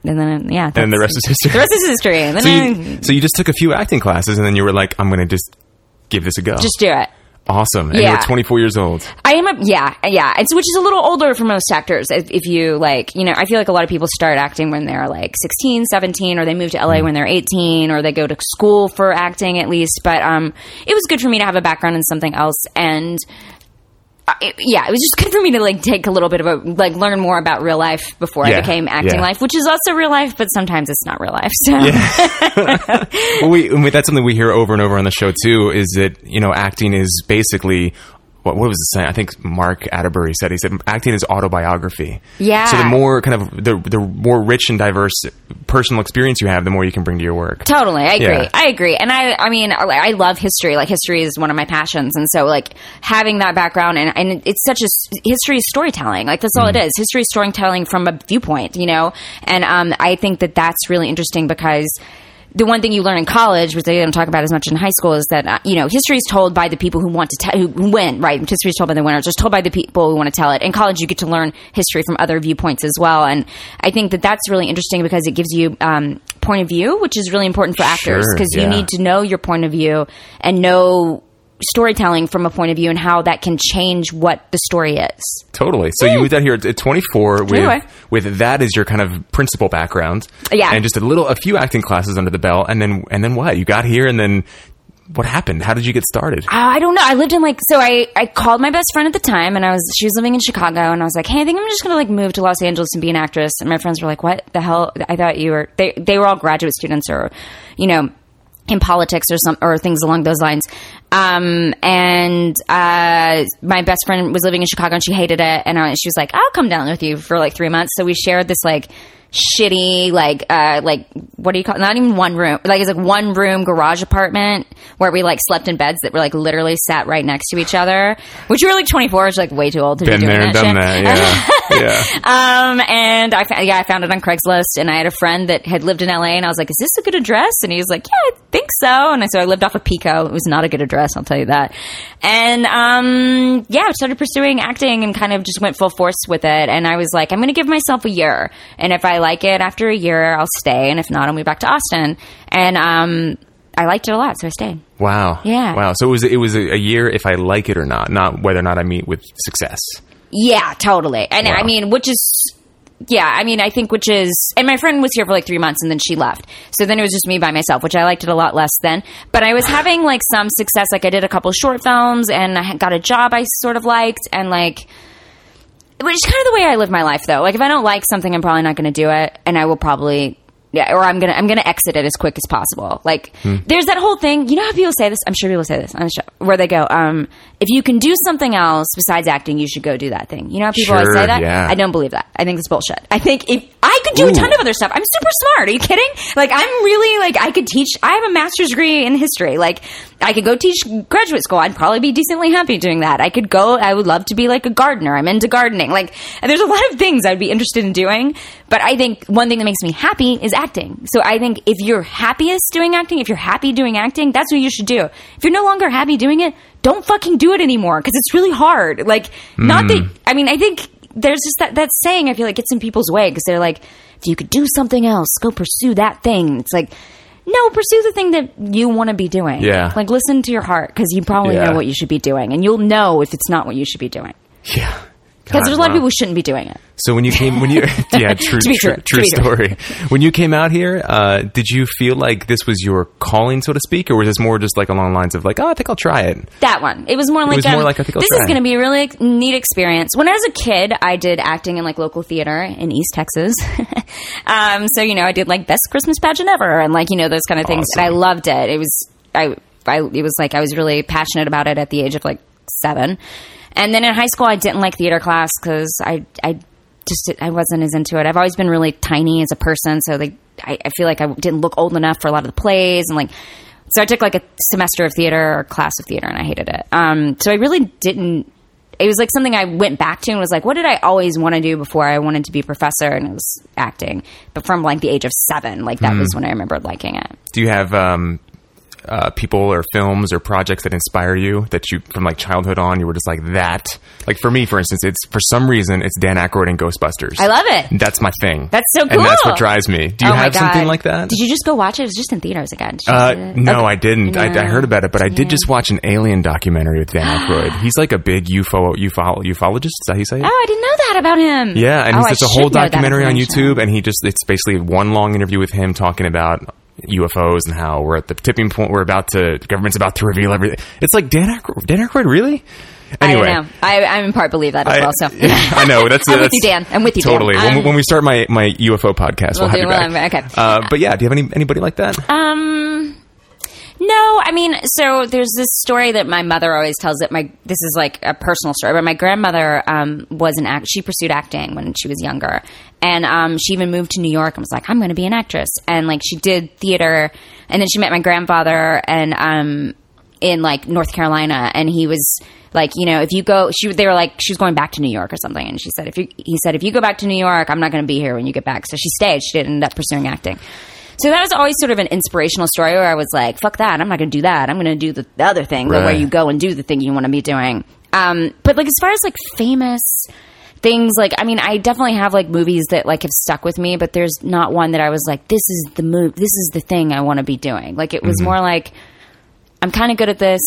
and then yeah, And the rest is history. the rest is history. And then so, I so you just took a few acting classes, and then you were like, "I'm going to just give this a go." just do it. Awesome. And you Yeah. were 24 years old. I am a yeah yeah, it's which is a little older for most actors. If, if you like, you know, I feel like a lot of people start acting when they're like 16, 17, or they move to LA when they're 18, or they go to school for acting at least. But um, it was good for me to have a background in something else, and I- yeah, it was just good for me to like take a little bit of a like learn more about real life before Yeah, I became acting yeah. life, which is also real life, but sometimes it's not real life. So well, we, that's something we hear over and over on the show too. Is that you know acting is basically what, what was it saying? I think Mark Atteberry said he said acting is autobiography. Yeah. So the more kind of the the more rich and diverse personal experience you have, the more you can bring to your work. Totally, I agree. Yeah. I agree, and I, I mean, I love history. Like history is one of my passions, and so like having that background and, and it's such a history is storytelling. Like that's all Mm. it is. History is storytelling from a viewpoint, you know. And um, I think that that's really interesting because. The one thing you learn in college, which they don't talk about as much in high school, is that uh, you know history is told by the people who want to tell, who win. Right, history is told by the winners. It's told by the people who want to tell it. In college, you get to learn history from other viewpoints as well, and I think that that's really interesting because it gives you um, point of view, which is really important for actors Sure, because yeah. you need to know your point of view and know storytelling from a point of view and how that can change what the story is. Totally. So you moved out here at at 24 with Anyway. with that as your kind of principal background. Yeah. And just a little, a few acting classes under the belt, and then and then what? You got here, and then what happened? How did you get started? Uh, I don't know. I lived in like so. I I called my best friend at the time, and I was she was living in Chicago, and I was like, hey, I think I'm just gonna like move to Los Angeles and be an actress. And my friends were like, what the hell? I thought you were they they were all graduate students or you know in politics or some or things along those lines. Um, and uh, my best friend was living in Chicago and she hated it, and I, she was like, "I'll come down with you for like three months." So we shared this like shitty like uh like what do you call it? not even one room like it's like one room garage apartment where we like slept in beds that were like literally sat right next to each other which we were like 24 which is like way too old to Been be doing there that done shit. that. Yeah. yeah. Um, and I, yeah, I found it on Craigslist, and I had a friend that had lived in LA, and I was like, "Is this a good address?" And he was like, "Yeah, I think so." And I, so I lived off of Pico. It was not a good address, I'll tell you that. And um, yeah, I started pursuing acting, and kind of just went full force with it. And I was like, "I'm going to give myself a year, and if I like it after a year, I'll stay, and if not, I'll move back to Austin." And um, I liked it a lot, so I stayed. Wow. Yeah. Wow. So it was it was a, year if I like it or not, not whether or not I meet with success. Yeah, totally. And Wow. I mean, which is, yeah, I mean, I think which is, and my friend was here for like three months and then she left. So then it was just me by myself, which I liked it a lot less then. But I was having like some success. Like I did a couple short films and I got a job I sort of liked and like, which is kind of the way I live my life though. Like if I don't like something, I'm probably not going to do it and I will probably. Yeah, or I'm gonna I'm gonna exit it as quick as possible. Like, there's that whole thing. You know how people say this? I'm sure people say this on the show, where they go, um, "If you can do something else besides acting, you should go do that thing." You know how people always say that? yeah. I don't believe that. I think it's bullshit. I think if I could do a ton of other stuff, I'm super smart. Are you kidding? Like, I'm really like I could teach. I have a master's degree in history. Like, I could go teach graduate school. I'd probably be decently happy doing that. I could go. I would love to be like a gardener. I'm into gardening. Like, and there's a lot of things I'd be interested in doing. But I think one thing that makes me happy is acting. So I think if you're happiest doing acting, if you're happy doing acting, that's what you should do. If you're no longer happy doing it, don't fucking do it anymore because it's really hard. Like, not that, hmm. I mean, I think there's just that, that saying I feel like gets in people's way because they're like, if you could do something else, go pursue that thing. It's like, no, pursue the thing that you want to be doing. Yeah. Like, listen to your heart because you probably Yeah. know what you should be doing and you'll know if it's not what you should be doing. Yeah. Because there's a lot wow. of people who shouldn't be doing it. So when you came, when you, yeah, true, true, true, true to be true. story. When you came out here, uh, did you feel like this was your calling, so to speak, or was this more just like along the lines of like, oh, I think I'll try it? That one. It was more like was um, more like, I think I'll this is going to be a really neat experience. When I was a kid, I did acting in like local theater in East Texas. um, so you know, I did like best Christmas pageant ever, and like you know those kind of things. And I loved it. It was I, I it was like I was really passionate about it at the age of like seven. And then in high school, I didn't like theater class because I I just I wasn't as into it. I've always been really tiny as a person, so like I, I feel like I didn't look old enough for a lot of the plays and like so I took like a semester of theater or class of theater and I hated it. Um, so I really didn't. It was like something I went back to and was like, what did I always want to do before I wanted to be a professor? And it was acting. But from like the age of seven, like that was when I remembered liking it. Do you have um, uh, people or films or projects that inspire you that you from like childhood on you were just like that? Like for me, for instance, it's for some reason it's Dan Aykroyd and Ghostbusters. I love it. That's my thing. That's so And that's what drives me. Do you Oh have something like that? Did you just go watch it? It was just in theaters again. Uh, no, Okay. I didn't. I, I heard about it, but I did Yeah. just watch an alien documentary with Dan Aykroyd. He's like a big UFO ufo, ufologist. Is that how you say it? Oh, I didn't know that about him. Yeah, and oh, it's a whole documentary on. YouTube, and he just it's basically one long interview with him talking about UFOs and how we're at the tipping point. We're about to the government's about to reveal everything. It's like Dan Aykroyd, Dan Aykroyd really. Anyway. I don't know. I, I in part believe that as I, well. So I know that's I'm with you, Dan. I'm with you, Dan. totally. When, Um, when we start my, my UFO podcast, we'll, We'll have do- you we'll back. have- okay. Uh, but yeah, do you have any anybody like that? Um, no, I mean, so there's this story that my mother always tells that my this is like a personal story, but my grandmother um, was an act. She pursued acting when she was younger, and um, she even moved to New York and was like, "I'm going to be an actress," and like she did theater, and then she met my grandfather and um in like North Carolina, and he was like, you know, if you go, she they were like, she was going back to New York or something, and she said, if you, he said, if you go back to New York, I'm not going to be here when you get back. So she stayed. She didn't end up pursuing acting. So that was always sort of an inspirational story where I was like, fuck that. I'm not going to do that. I'm going to do the, the other thing, Right. where you go and do the thing you want to be doing. Um, but like, as far as like famous things, like, I mean, I definitely have like movies that like have stuck with me, but there's not one that I was like, this is the move, this is the thing I want to be doing. Like, it was more like, I'm kind of good at this.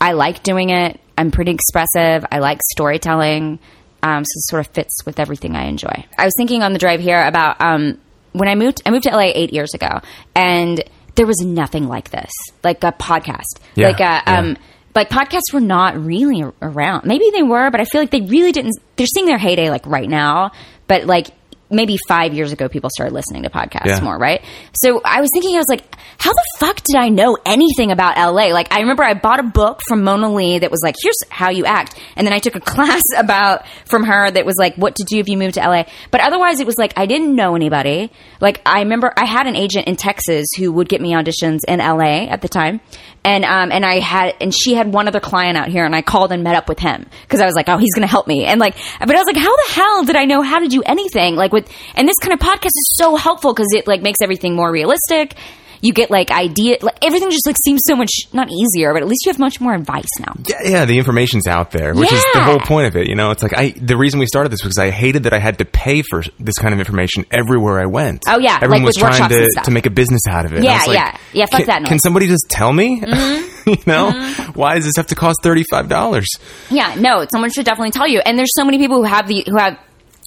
I like doing it. I'm pretty expressive. I like storytelling. Um, so it sort of fits with everything I enjoy. I was thinking on the drive here about um, when I moved. I moved to LA eight years ago, and there was nothing like this, like a podcast, Yeah, like a. yeah. Like podcasts were not really around. Maybe they were, but I feel like they really didn't. They're seeing their heyday like right now, but like maybe five years ago, people started listening to podcasts Yeah. more, right? So I was thinking, I was like, how the fuck did I know anything about LA? Like, I remember I bought a book from Mona Lee that was like, here's how you act. And then I took a class about from her that was like, what to do if you move to LA. But otherwise, it was like, I didn't know anybody. Like, I remember I had an agent in Texas who would get me auditions in LA at the time. And, um, and I had, and she had one other client out here and I called and met up with him because I was like, oh, he's going to help me. And like, but I was like, how the hell did I know how to do anything? Like with, and this kind of podcast is so helpful because it like makes everything more realistic. You get like idea, like everything just like seems so much not easier, but at least you have much more advice now. Yeah, yeah, the information's out there, which is the whole point of it. You know, it's like I the reason we started this was because I hated that I had to pay for this kind of information everywhere I went. Oh, yeah, everyone like was trying to, to make a business out of it. Yeah, like, yeah. Yeah, fuck can, that noise. Can somebody just tell me? Mm-hmm. you know, mm-hmm. why does this have to cost thirty five dollars? Yeah, no, someone should definitely tell you. And there's so many people who have the who have.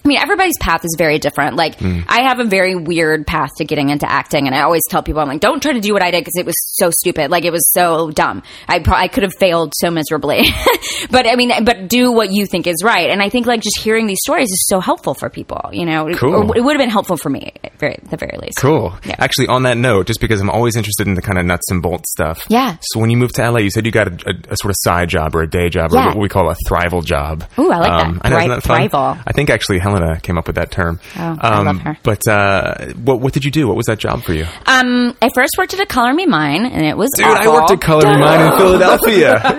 I mean, everybody's path is very different. Like, hmm. I have a very weird path to getting into acting, and I always tell people, I'm like, don't try to do what I did because it was so stupid. Like, it was so dumb. I pro- I could have failed so miserably. but I mean, but do what you think is right. And I think like just hearing these stories is so helpful for people. You know, Cool. Or it would have been helpful for me at very, at the very least. Cool. Yeah. Actually, on that note, just because I'm always interested in the kind of nuts and bolts stuff. Yeah. So when you moved to LA, you said you got a, a, a sort of side job or a day job or Yeah. what we call a thrival job. Ooh, I like that. Um, I know, Thri- that thrival. I think actually Helena came up with that term. Oh, I love her. But uh, what what did you do? What was that job for you? Um, I first worked at a Color Me Mine, and it was Dude, I worked at Color Me Mine in Philadelphia.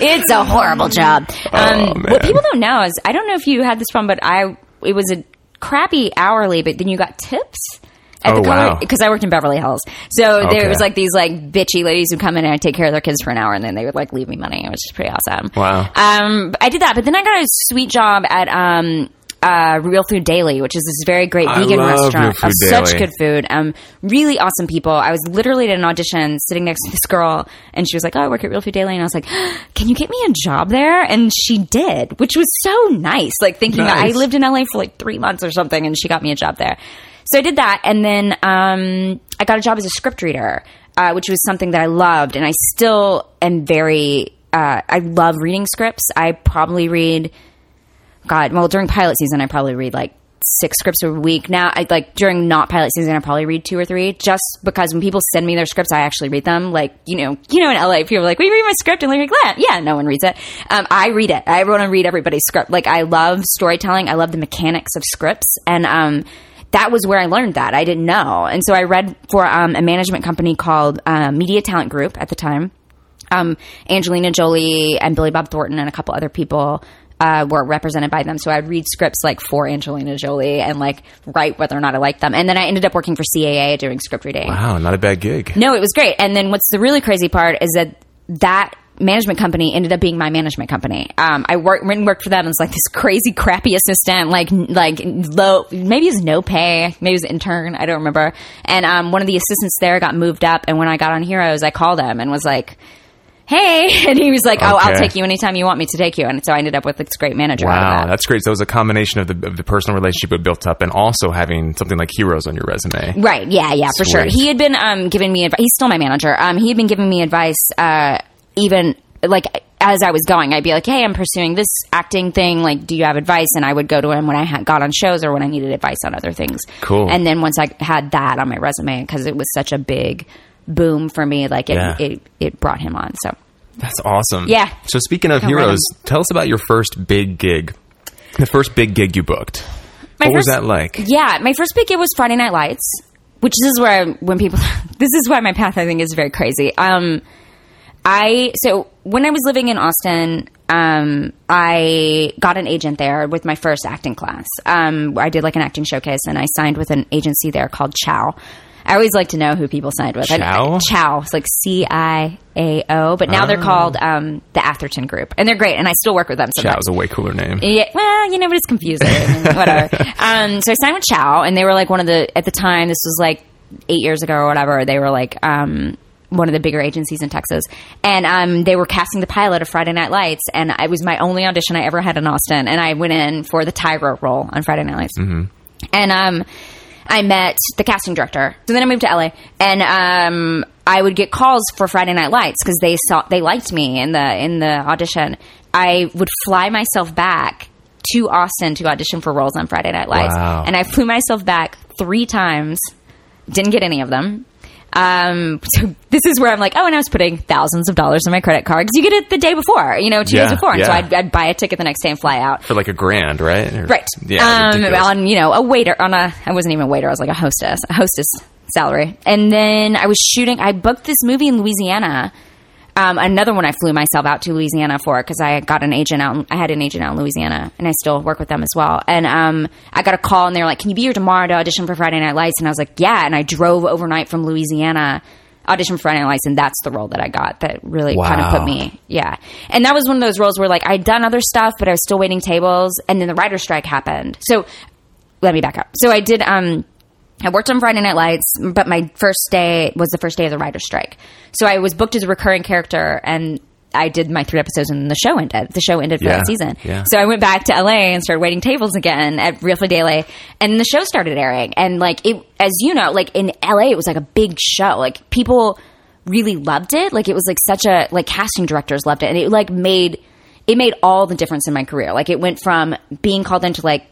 it's a horrible job. Um, Oh, what people don't know is I don't know if you had this problem, but I it was a crappy hourly, but then you got tips. At Oh, the color wow. because I worked in Beverly Hills, so Okay. there was like these like bitchy ladies who come in and I'd take care of their kids for an hour, and then they would like leave me money, which is pretty awesome. Wow. Um, I did that, but then I got a sweet job at um, uh, Real Food Daily, which is this very great I vegan restaurant of such good food. Um, really awesome people. I was literally at an audition sitting next to this girl, and she was like, "Oh, I work at Real Food Daily," and I was like, "Can you get me a job there?" And she did, which was so nice. Like thinking that I lived in LA for like three months or something, and she got me a job there. So I did that, and then um, I got a job as a script reader, uh, which was something that I loved, and I still am very. Uh, I love reading scripts. I probably read God, well, during pilot season, I probably read like six scripts a week. Now, I like during not pilot season, I probably read two or three. Just because when people send me their scripts, I actually read them. Like you know, you know, in LA, people are like, we read my script?" And they're like, "Yeah, yeah." No one reads it. Um, I read it. I want to read everybody's script. Like I love storytelling. I love the mechanics of scripts, and um, that was where I learned that. I didn't know, and so I read for um, a management company called uh, Media Talent Group at the time um, Angelina Jolie and Billy Bob Thornton and a couple other people uh, were represented by them. So I'd read scripts like for Angelina Jolie and like write whether or not I liked them. And then I ended up working for CAA doing script reading. wow, not a bad gig. No, it was great. And then what's the really crazy part is that that management company ended up being my management company. Um, I worked went and worked for them as like this crazy crappy assistant, like like low, maybe it was no pay, maybe it was intern, I don't remember. And um, one of the assistants there got moved up, and when I got on Heroes, I called him and was like. Hey, and he was like, "Oh, I'll take you anytime you want me to take you." And so I ended up with this great manager. Wow, that. that's great. So it was a combination of the of the personal relationship it built up, and also having something like heroes on your resume. Right. Yeah. Yeah. For sure. He had been um, giving me advice. He's still my manager. Um, he had been giving me advice, uh, even like as I was going, I'd be like, "Hey, I'm pursuing this acting thing. Like, do you have advice?" And I would go to him when I had got on shows or when I needed advice on other things. Cool. And then once I had that on my resume, because it was such a big boom for me, like it, Yeah. it, it brought him on. So That's awesome. Yeah. So speaking of Come heroes, tell us about your first big gig. The first big gig you booked. My what was that like? Yeah, my first big gig was Friday Night Lights, which is where I, when people this is why my path I think is very crazy. Um, I so when I was living in Austin, um, I got an agent there with my first acting class. Um, I did like an acting showcase, and I signed with an agency there called Ciao. I always like to know who people signed with. Ciao? Ciao. It's like C I A O, but now they're Oh. called um, the Atherton Group, and they're great. And I still work with them. Ciao sometimes. was a way cooler name. Yeah, well, you know, but it's confusing. Whatever. Um, so I signed with Ciao, and they were like one of the at the time. This was like eight years ago or whatever. They were like um, one of the bigger agencies in Texas, and um, they were casting the pilot of Friday Night Lights, and it was my only audition I ever had in Austin, and I went in for the Tyra role on Friday Night Lights, and um. I met the casting director. So then I moved to LA, and um, I would get calls for Friday Night Lights because they saw they liked me in the in the audition. I would fly myself back to Austin to audition for roles on Friday Night Lights, Wow. and I flew myself back three times. Didn't get any of them. Um, so this is where I'm like, oh, and I was putting thousands of dollars on my credit card because you get it the day before, you know, two Yeah, days before, and so. I'd, I'd buy a ticket the next day and fly out. For like a grand, right? Or- Right. Yeah. Um, on you know a waiter on a I wasn't even a waiter. I was like a hostess, a hostess salary. And then I was shooting. I booked this movie in Louisiana. Um, another one I flew myself out to Louisiana for because I got an agent out. I had an agent out in Louisiana, and I still work with them as well. And um, I got a call, and they were like, "Can you be here tomorrow to audition for Friday Night Lights?" And I was like, "Yeah." And I drove overnight from Louisiana. Audition for Friday Night Lights, and that's the role that I got. That really kind of put me yeah. And that was one of those roles where like I'd done other stuff, but I was still waiting tables, and then the writer's strike happened. So let me back up. So I did um I worked on Friday Night Lights, but my first day was the first day of the writer's strike. So I was booked as a recurring character and I did my three episodes and the show ended. The show ended for Yeah, that season. yeah. So I went back to LA and started waiting tables again at Real Food Daily and the show started airing. And like it as you know, like in LA it was like a big show. Like people really loved it. Like it was like such a like casting directors loved it. And it like made it made all the difference in my career. Like it went from being called into like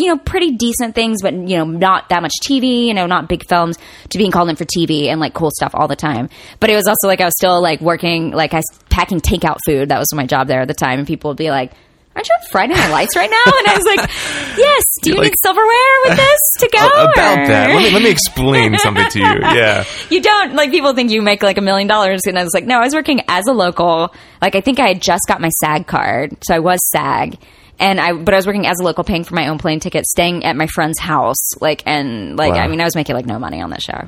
you know, pretty decent things, but you know, not that much TV, you know, not big films to being called in for TV and like cool stuff all the time. But it was also like I was still like working, like I was packing takeout food. That was my job there at the time. And people would be like, Aren't you on Friday Night Lights right now? And I was like, Yes, do you You're need silverware with this to go? About or- that. Let me, let me explain something to you. Yeah. you don't like people think you make like a million dollars and i was like no i was working as a local like i think i had just got my sag card so i was sag and i but i was working as a local paying for my own plane ticket staying at my friend's house like and like Wow. i mean i was making like no money on that show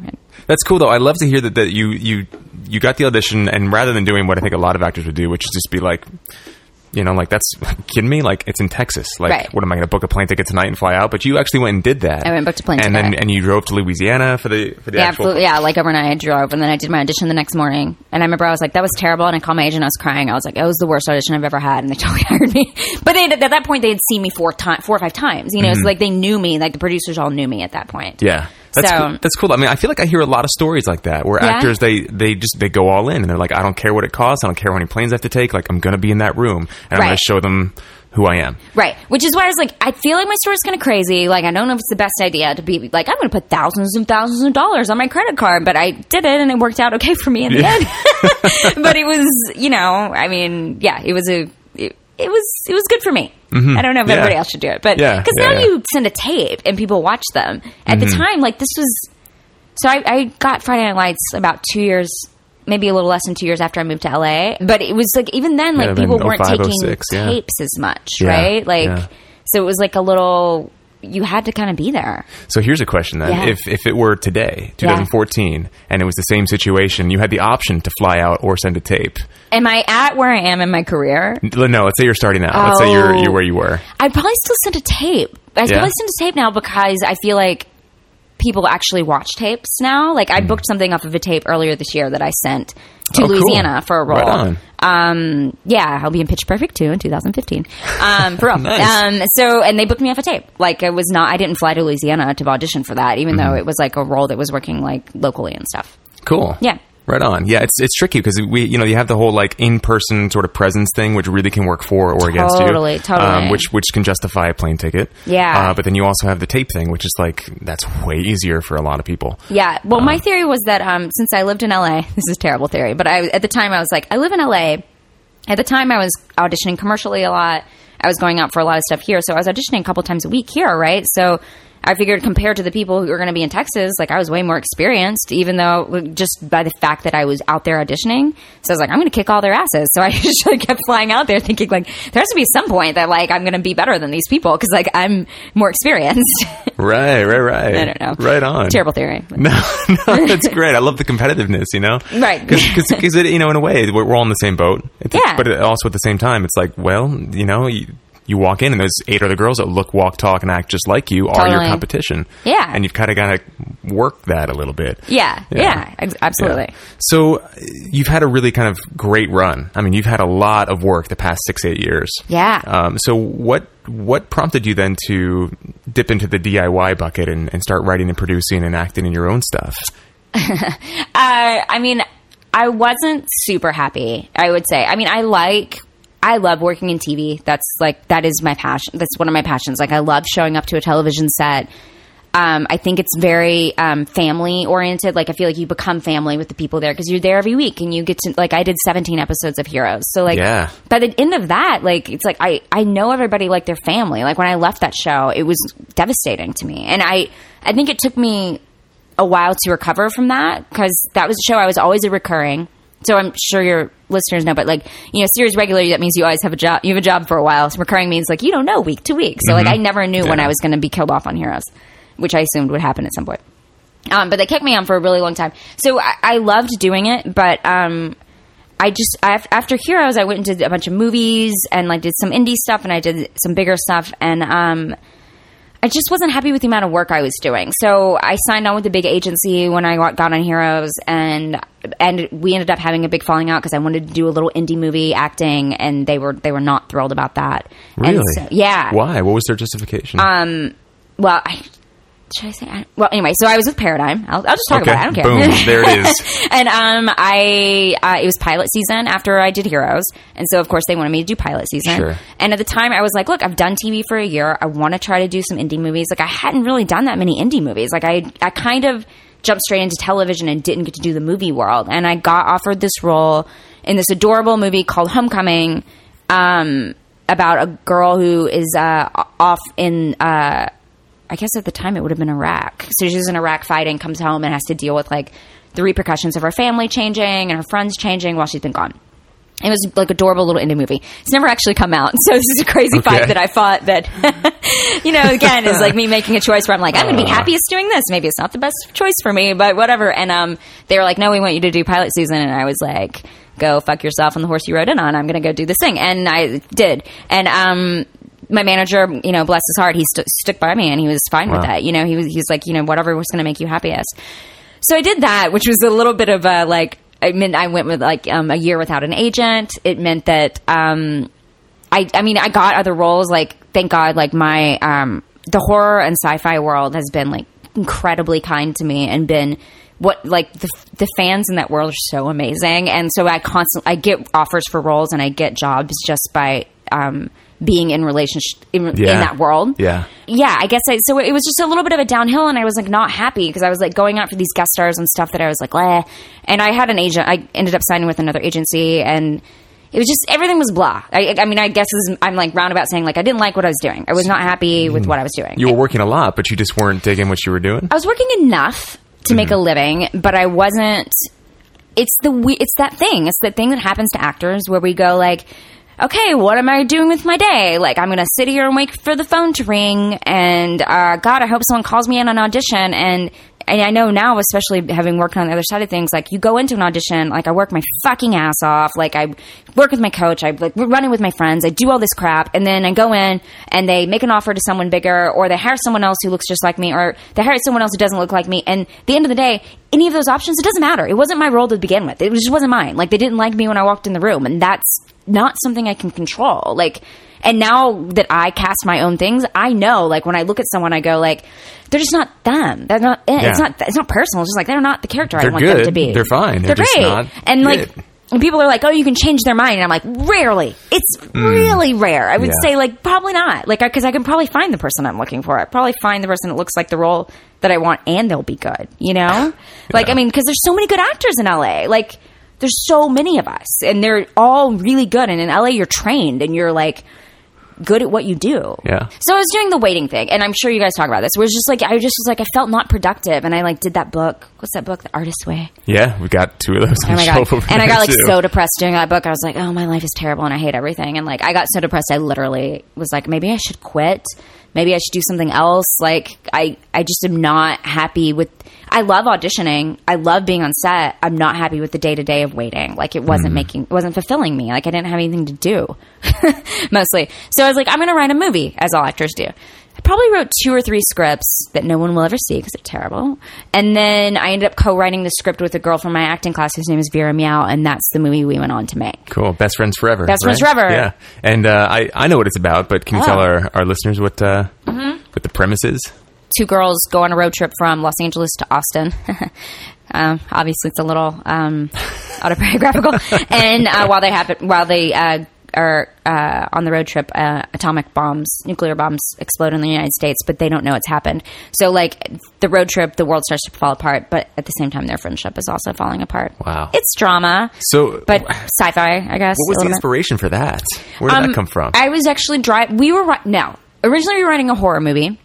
That's cool though. I love to hear that, that you you you got the audition and rather than doing what I think a lot of actors would do, which is just be like you know, like that's kidding me. Like it's in Texas. Like, Right. what am I going to book a plane ticket tonight and fly out? But you actually went and did that. I went and booked a plane and ticket. then and you drove to Louisiana for the for the yeah, actual. absolutely. Yeah, like overnight I drove, and then I did my audition the next morning. And I remember I was like, "That was terrible." And I called my agent. I was crying. I was like, "It was the worst audition I've ever had." And they totally hired me. But they, at that point, they had seen me four time, four or five times. You know, so like they knew me. Like the producers all knew me at that point. Mm-hmm. Yeah. That's So- cool. that's cool. I mean, I feel like I hear a lot of stories like that where Yeah? actors they they just they go all in and they're like, I don't care what it costs, I don't care how many planes I have to take. Like, I'm going to be in that room and I'm going to show them who I am. Right. Which is why I was like, I feel like my story's kind of crazy. Like, I don't know if it's the best idea to be like, I'm going to put thousands and thousands of dollars on my credit card, but I did it and it worked out okay for me in the Yeah. end. but it was, you know, I mean, yeah, it was a, it, was, it was good for me. I don't know if Mm-hmm. Yeah. everybody else should do it, but because yeah, now yeah. Mm-hmm. you send a tape and people watch them. At the time, like this was, so I, I got Friday Night Lights about two years, maybe a little less than two years after I moved to LA. But it was like even then, like people weren't 05, taking 06, yeah. tapes as much, right? Like, so it was like a little. You had to kind of be there. So here's a question then: Yeah. If if it were today, 2014, and it was the same situation, you had the option to fly out or send a tape. Am I at where I am in my career? No, let's say you're starting out. Let's say you're Oh. you're where you were. I'd probably still send a tape. I'd Yeah? probably send a tape now because I feel like people actually watch tapes now. Like I booked something off of a tape earlier this year that I sent to Hmm. Oh, cool. Louisiana for a role. Right. Um, yeah, I'll be in Pitch Perfect 2 in 2015. Um, for real. Nice. Um, so and they booked me off a tape. Like it was not. I didn't fly to Louisiana to audition for that, even Mm-hmm. though it was like a role that was working like locally and stuff. Cool. Yeah. Right on. Yeah, it's it's tricky because we, you know, you have the whole like in person sort of presence thing, which really can work for or against you. Totally, totally. Um, which which can justify a plane ticket. Yeah. Uh, but then you also have the tape thing, which is like that's way easier for a lot of people. Yeah. Well, my theory was that um, since I lived in LA, this is a terrible theory, but I, at the time I was like, I live in LA. At the time I was auditioning commercially a lot. I was going out for a lot of stuff here, so I was auditioning a couple times a week here, right? So I figured compared to the people who are going to be in Texas, like I was way more experienced, even though just by the fact that I was out there auditioning. So I was like, I'm going to kick all their asses. So I just kept flying out there thinking like, there has to be some point that like I'm going to be better than these people because like I'm more experienced. Right, right, right. I don't know. Right on. Terrible theory. No, no, that's great. I love the competitiveness, you know? Right. Because, you know, in a way, we're, we're all in the same boat. It's, Yeah. But also at the same time, it's like, well, you know, you, you walk in and those eight other girls that look, walk, talk, and act just like you are your competition. Yeah. And you've kind of got to work that a little bit. Yeah, Yeah. yeah, absolutely. Yeah. So uh, you've had a really kind of great run. I mean, you've had a lot of work the past six, eight years. Yeah. Um, so what what prompted you then to dip into the DIY bucket and, and start writing and producing and acting in your own stuff? Uh, I mean, I wasn't super happy. I would say. I mean, I like. I love working in TV. That's like that is my passion. That's one of my passions. Like I love showing up to a television set. Um, I think it's very um, family oriented. Like I feel like you become family with the people there because you're there every week and you get to like I did 17 episodes of Heroes. So like Yeah. by the end of that, like it's like I I know everybody like their family. Like when I left that show, it was devastating to me, and I I think it took me a while to recover from that because that was a show I was always a recurring. So I'm sure your listeners know, but like you know, series regular that means you always have a job. You have a job for a while. So recurring means like you don't know week to week. So like I never knew when I was going to be killed off on Heroes, which I assumed would happen at some point. Um, but they kept me on for a really long time. So I, I loved doing it, but um, I just I, after Heroes, I went and did a bunch of movies and like did some indie stuff and I did some bigger stuff and um, I just wasn't happy with the amount of work I was doing. So I signed on with a big agency when I got got on Heroes, and and we ended up having a big falling out because I wanted to do a little indie movie acting, and they were they were not thrilled about that. And Really? so- yeah. Why? What was their justification? Um. Well, I. Should I say? I, well, anyway, so I was with Paradigm. I'll, I'll just talk Okay. about it. I don't care. Boom. There it is. and um, I uh, it was pilot season after I did Heroes, and so of course they wanted me to do pilot season. Sure. And at the time, I was like, "Look, I've done TV for a year. I want to try to do some indie movies. Like I hadn't really done that many indie movies. Like I I kind of jumped straight into television and didn't get to do the movie world. And I got offered this role in this adorable movie called Homecoming, um, about a girl who is uh, off in. Uh, I guess at the time it would have been Iraq. So she's in Iraq fighting, comes home and has to deal with like the repercussions of her family changing and her friends changing while she's been gone. It was like adorable little indie movie. It's never actually come out, so this is a crazy Okay. fight that I fought. That you know, again, is like me making a choice where I'm like, I'm going to be happiest doing this. Maybe it's not the best choice for me, but whatever. And um, they were like, No, we want you to do pilot season, and I was like, Go fuck yourself on the horse you rode in on. I'm going to go do this thing, and I did. And um, my manager, you know, bless his heart, he st- stuck by me, and he was fine with that. You know, he was he's like, you know, whatever was going to make you happiest. So I did that, which was a little bit of a like. I mean, I went with like um, a year without an agent. It meant that um, I, I mean, I got other roles. Like, thank God, like my um, the horror and sci-fi world has been like incredibly kind to me and been what like the the fans in that world are so amazing. And so I constantly I get offers for roles and I get jobs just by um, being in relationship in, in that world yeah. yeah, I guess I, so. It was just a little bit of a downhill, and I was like not happy because I was like going out for these guest stars and stuff that I was like, Leh. and I had an agent. I ended up signing with another agency, and it was just everything was blah. I, I mean, I guess is, I'm like roundabout saying like I didn't like what I was doing. I was not happy with what I was doing. You were working a lot, but you just weren't digging what you were doing. I was working enough to make a mm-hmm. living, but I wasn't. It's the we- it's that thing. It's the thing that happens to actors where we go like, okay, what am I doing with my day? Like I'm gonna sit here and wait for the phone to ring, and uh, God, I hope someone calls me in an audition. And and I know now, especially having worked on the other side of things, like you go into an audition, like I work my fucking ass off, like I work with my coach, I like running with my friends, I do all this crap, and then I go in and they make an offer to someone bigger, or they hire someone else who looks just like me, or they hire someone else who doesn't look like me, and at the end of the day. any of those options, it doesn't matter. It wasn't my role to begin with. It just wasn't mine. Like they didn't like me when I walked in the room, and that's not something I can control. Like, and now that I cast my own things, I know. Like when I look at someone, I go like, they're just not them. They're not. It. It's not. It's not personal. It's just like they're not the character I They're want them to be. They're fine. They're They're, just great. not and like. it. And people are like, "Oh, you can change their mind," and I'm like, "Rarely. It's mm. really rare. I would. Yeah. say, like, probably not. Like, because I, can probably find the person I'm looking for. I probably find the person that looks like the role that I want, and they'll be good. You know, like, I mean, because there's so many good actors in LA. Like, there's so many of us, and they're all really good. And in LA, you're trained, and you're like good at what you do. Yeah. So I was doing the waiting thing, and I'm sure you guys talk about this. Where it's just like I just was like I felt not productive, and I like did that book. What's that book? The Artist's Way. Yeah, we got two of those. Oh my god! And I got like too. so depressed doing that book. I was like, oh, my life is terrible, and I hate everything. And like I got so depressed, I literally was like, maybe I should quit. Maybe I should do something else. Like I, I just am not happy with. I love auditioning. I love being on set. I'm not happy with the day to day of waiting. Like it wasn't mm-hmm. making, it wasn't fulfilling me. Like I didn't have anything to do, mostly. So I was like, I'm going to write a movie, as all actors do. I probably wrote two or three scripts that no one will ever see because they're terrible. And then I ended up co-writing the script with a girl from my acting class whose name is Vera Miao, and that's the movie we went on to make. Cool. Best friends forever. Best Friends? Forever. Yeah. And uh, I I know what it's about, but can you Oh. tell our, our listeners what uh, Mm-hmm. what the premise is? Two girls go on a road trip from Los Angeles to Austin. um, obviously, it's a little um, autobiographical. and uh, while they have while they uh, are uh, on the road trip, uh, atomic bombs, nuclear bombs explode in the United States, but they don't know it's happened. So, like the road trip, the world starts to fall apart, but at the same time, their friendship is also falling apart. Wow. it's drama, So, but sci-fi, I guess. what was the little bit. inspiration for that? Where did Um, that come from? I was actually driving. We were no. Originally, we were writing a horror movie,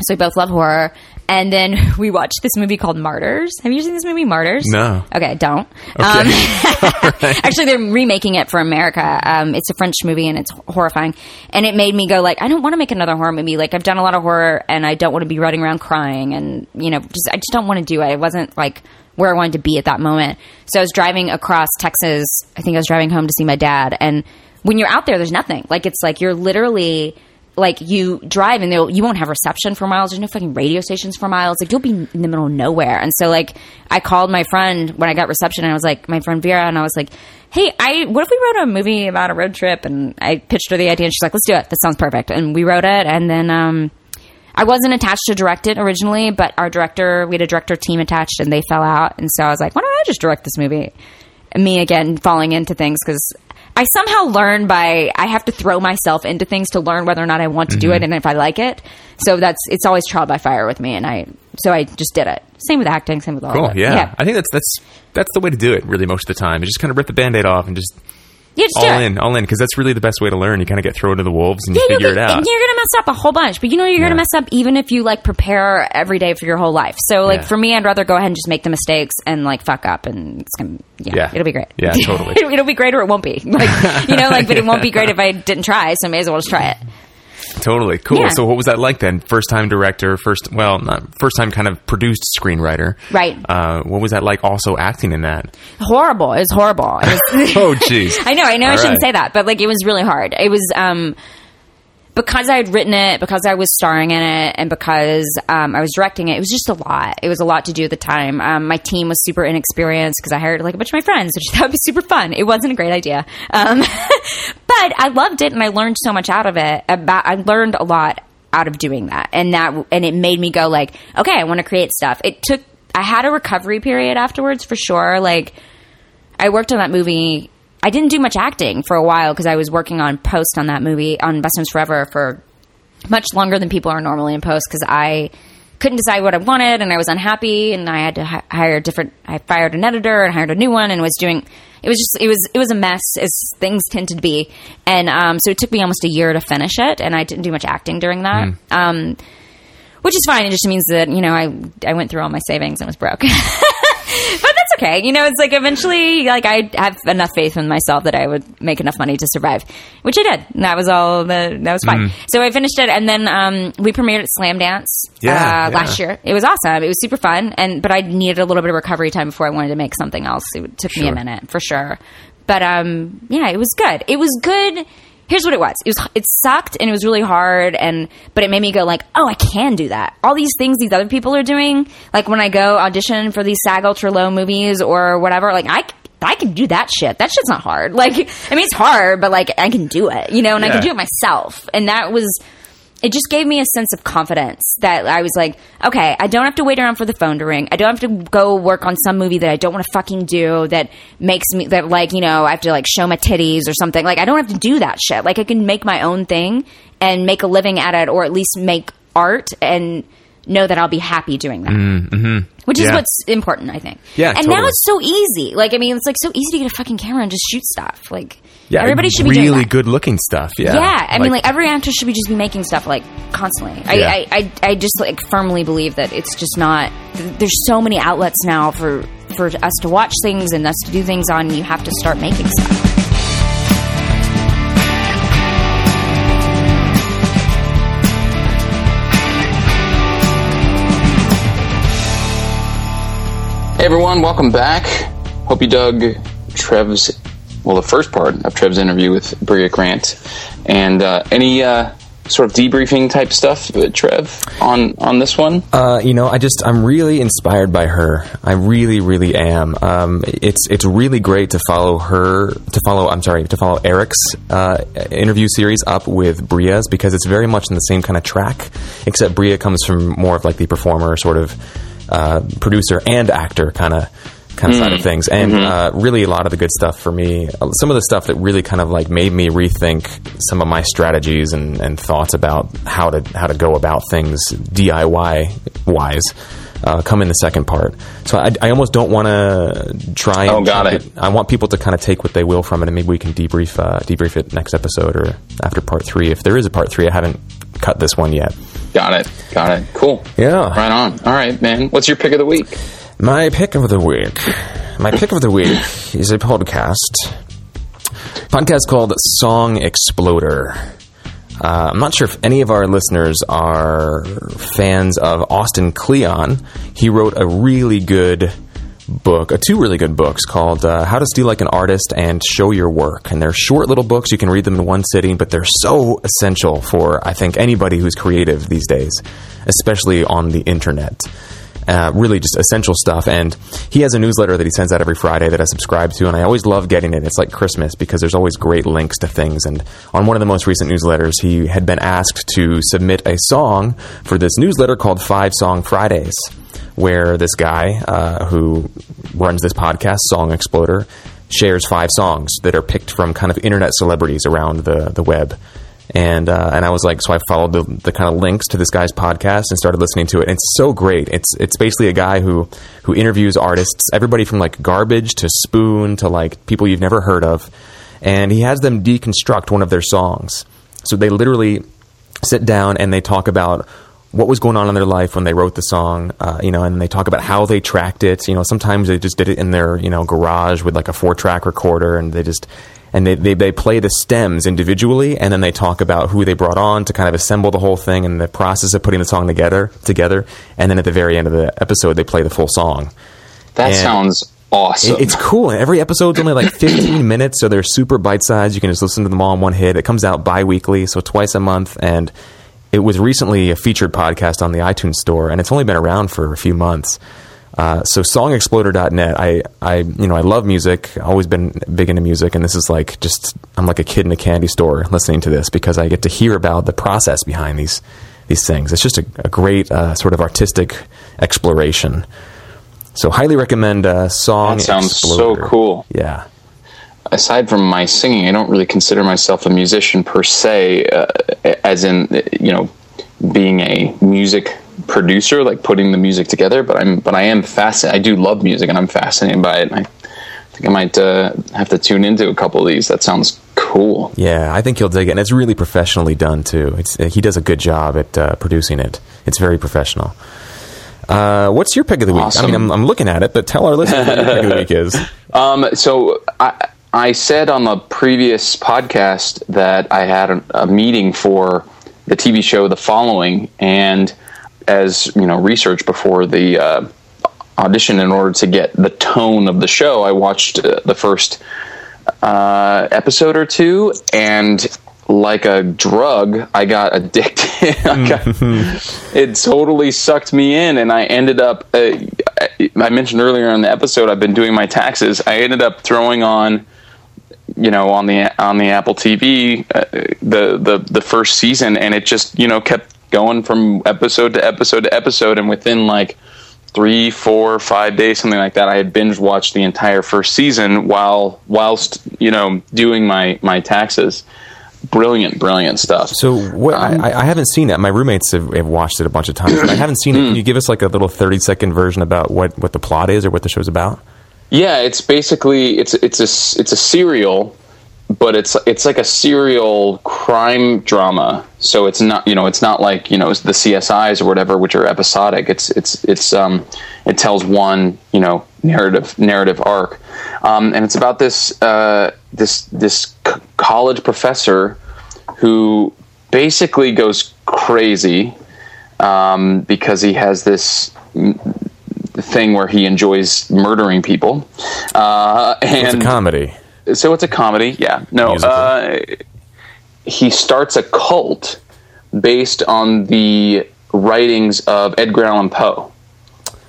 so we both love horror. And then we watched this movie called Martyrs. Have you seen this movie, Martyrs? No. Okay, don't. Okay. Um, actually, they're remaking it for America. Um, it's a French movie and it's horrifying. And it made me go like, I don't want to make another horror movie. Like I've done a lot of horror, and I don't want to be running around crying, and you know, just I just don't want to do it. It wasn't like where I wanted to be at that moment. So I was driving across Texas. I think I was driving home to see my dad, and when you're out there, there's nothing. Like it's like you're literally like you drive and you won't have reception for miles. There's no fucking radio stations for miles. Like you'll be in the middle of nowhere. And so like I called my friend when I got reception and I was like, my friend Vera, and I was like, hey, I what if we wrote a movie about a road trip? And I pitched her the idea and she's like, let's do it. That sounds perfect. And we wrote it and then um I wasn't attached to direct it originally, but our director, we had a director team attached and they fell out. And so I was like, why don't I just direct this movie? Me again falling into things because I somehow learn by I have to throw myself into things to learn whether or not I want to do Mm-hmm. it and if I like it. So that's it's always trial by fire with me, and I so I just did it. Same with acting, same with all cool. of it. Yeah. yeah, I think that's that's that's the way to do it. Really, most of the time, you just kind of rip the band-aid off and just yeah just all in, all in, because that's really the best way to learn. You kind of get thrown to the wolves and you figure you'll it out. You're gonna mess up a whole bunch, but you know you're gonna mess up even if you like prepare every day for your whole life. So like Yeah. for me, I'd rather go ahead and just make the mistakes and like fuck up, and it's gonna yeah, Yeah. it'll be great. Yeah, totally. it'll be great or it won't be. Like you know, like but it won't be great if I didn't try. So I may as well just try it. Totally cool. Yeah. So, what was that like then? First time director, first well, not first time kind of produced screenwriter, Right. Uh, what was that like? Also acting in that? Horrible. It was horrible. It was, Oh, jeez. I know, I know I shouldn't right. say that, but like it was really hard. It was um because I had written it, because I was starring in it, and because um, I was directing it, it was just a lot. It was a lot to do at the time. Um, my team was super inexperienced because I hired like a bunch of my friends, which that would be super fun. It wasn't a great idea, um, but I loved it and I learned so much out of it. About I learned a lot out of doing that, and that and it made me go like, okay, I want to create stuff. It took. I had a recovery period afterwards for sure. Like I worked on that movie. I didn't do much acting for a while because I was working on post on that movie on Best Friends Forever for much longer than people are normally in post because I couldn't decide what I wanted and I was unhappy and I had to hi- hire a different. I fired an editor and hired a new one and was doing. It was just it was it was a mess as things tend to be, and um, so it took me almost a year to finish it, and I didn't do much acting during that. Um, which is fine. It just means that you know I I went through all my savings and was broke. okay. You know, it's like eventually, like I have enough faith in myself that I would make enough money to survive, which I did. And that was all. The, that was fine. So I finished it, and then um, we premiered at Slamdance Yeah, uh, yeah. last year. It was awesome. It was super fun, and but I needed a little bit of recovery time before I wanted to make something else. It took me a minute for sure. But um, yeah, it was good. It was good here's what it was. It was it sucked and it was really hard and but it made me go like, "Oh, I can do that." All these things these other people are doing, like when I go audition for these SAG Ultra Low movies or whatever, like I I can do that shit. That shit's not hard. Like, I mean, it's hard, but like, I can do it, you know, and I can do it myself. And that was, it just gave me a sense of confidence that I was like, okay, I don't have to wait around for the phone to ring. I don't have to go work on some movie that I don't want to fucking do that makes me, that like, you know, I have to like show my titties or something. Like, I don't have to do that shit. Like, I can make my own thing and make a living at it or at least make art and know that I'll be happy doing that. Mm, mm-hmm. Which is Yeah. what's important, I think. Yeah, And now it's so easy. Like, I mean, it's like so easy to get a fucking camera and just shoot stuff. Like, Yeah, everybody should be really doing that. good looking stuff. Yeah, Yeah, I mean, like every actor should be just be making stuff like constantly. I, Yeah. I, I, I just like firmly believe that it's just not. There's so many outlets now for for us to watch things and us to do things on. You have to start making stuff. Everyone, welcome back. Hope you dug Trev's, well, the first part of Trev's interview with Brea Grant. And uh, any uh, sort of debriefing type stuff, uh, Trev, on on this one? Uh, you know, I just I'm really inspired by her. I really, really am. Um, it's it's really great to follow her to follow. I'm sorry to follow Eric's uh, interview series up with Brea's because it's very much in the same kind of track, except Brea comes from more of like the performer sort of uh, producer and actor kind of kind of side of things, and uh, really a lot of the good stuff for me. uh, Some of the stuff that really kind of like made me rethink some of my strategies and, and thoughts about how to how to go about things DIY wise. Uh, come in the second part, so I, I almost don't want to try. And Oh, got it. I want people to kind of take what they will from it, and maybe we can debrief uh, debrief it next episode or after part three. If there is a part three, I haven't cut this one yet. Got it. Got it. Cool. Yeah. Right on. All right, man. What's your pick of the week? My pick of the week. My pick of the week is a podcast. Podcast called Song Exploder. Uh, I'm not sure if any of our listeners are fans of Austin Kleon. He wrote a really good book, uh, two really good books called uh, How to Steal Like an Artist and Show Your Work. And they're short little books. You can read them in one sitting, but they're so essential for, I think, anybody who's creative these days, especially on the internet. Uh, really just essential stuff. And he has a newsletter that he sends out every Friday that I subscribe to, and I always love getting it. It's like Christmas because there's always great links to things. And on one of the most recent newsletters, he had been asked to submit a song for this newsletter called Five Song Fridays, where this guy uh, who runs this podcast, Song Exploder, shares five songs that are picked from kind of internet celebrities around the, the web and uh, and I was like, so I followed the, the kind of links to this guy's podcast and started listening to it. And it's so great. It's it's basically a guy who who interviews artists, everybody from like garbage to Spoon to like people you've never heard of, and he has them deconstruct one of their songs. So they literally sit down and they talk about what was going on in their life when they wrote the song, uh, you know, and they talk about how they tracked it. You know, sometimes they just did it in their, you know, garage with like a four track recorder and they just, and they, they, they play the stems individually and then they talk about who they brought on to kind of assemble the whole thing and the process of putting the song together, together. And then at the very end of the episode, they play the full song. That And- sounds awesome. It- It's cool. And every episode's only like 15 minutes, so they're super bite sized. You can just listen to them all in one hit. It comes out bi weekly, so twice a month. And it was recently a featured podcast on the iTunes store, and it's only been around for a few months. Uh, so songexploder.net. I, I, you know, I love music. Always been big into music, and this is like just I'm like a kid in a candy store listening to this because I get to hear about the process behind these these things. It's just a, a great uh, sort of artistic exploration. So highly recommend uh, Song That sounds so cool. Yeah. aside from my singing, I don't really consider myself a musician per se, uh, as in you know being a music producer, like putting the music together. But I'm but I am fascinated. I do love music, and I'm fascinated by it. And I think I might uh, have to tune into a couple of these. That sounds cool. Yeah, I think you'll dig it, and it's really professionally done too. It's, he does a good job at uh, producing it. It's very professional. Uh, what's your pick of the week? I mean, I'm, I'm looking at it, but tell our listeners what your pick of the week is. Um, so I, I said on the previous podcast that I had a, a meeting for the TV show The Following, and as you know, research before the uh, audition in order to get the tone of the show, I watched uh, the first uh, episode or two, and like a drug. I got addicted. I got, it totally sucked me in, and I ended up. Uh, I mentioned earlier in the episode, I've been doing my taxes. I ended up throwing on, you know, on the on the Apple TV, uh, the the the first season, and it just you know kept going from episode to episode to episode, and within like three, four, five days, something like that. I had binge watched the entire first season while whilst you know doing my my taxes. Brilliant, brilliant stuff. So what? I, I haven't seen it. My roommates have, have watched it a bunch of times. But I haven't seen it. Can you give us like a little thirty second version about what what the plot is or what the show's about? Yeah, it's basically it's it's a it's a serial, but it's it's like a serial crime drama. So it's not you know it's not like you know the CSIs or whatever, which are episodic. It's it's it's um it tells one you know narrative narrative arc, um, and it's about this uh, this this c- college professor who basically goes crazy um, because he has this thing where he enjoys murdering people. Uh, and It's a comedy. so it's a comedy. Yeah, no. Uh, he starts a cult based on the writings of Edgar Allan Poe.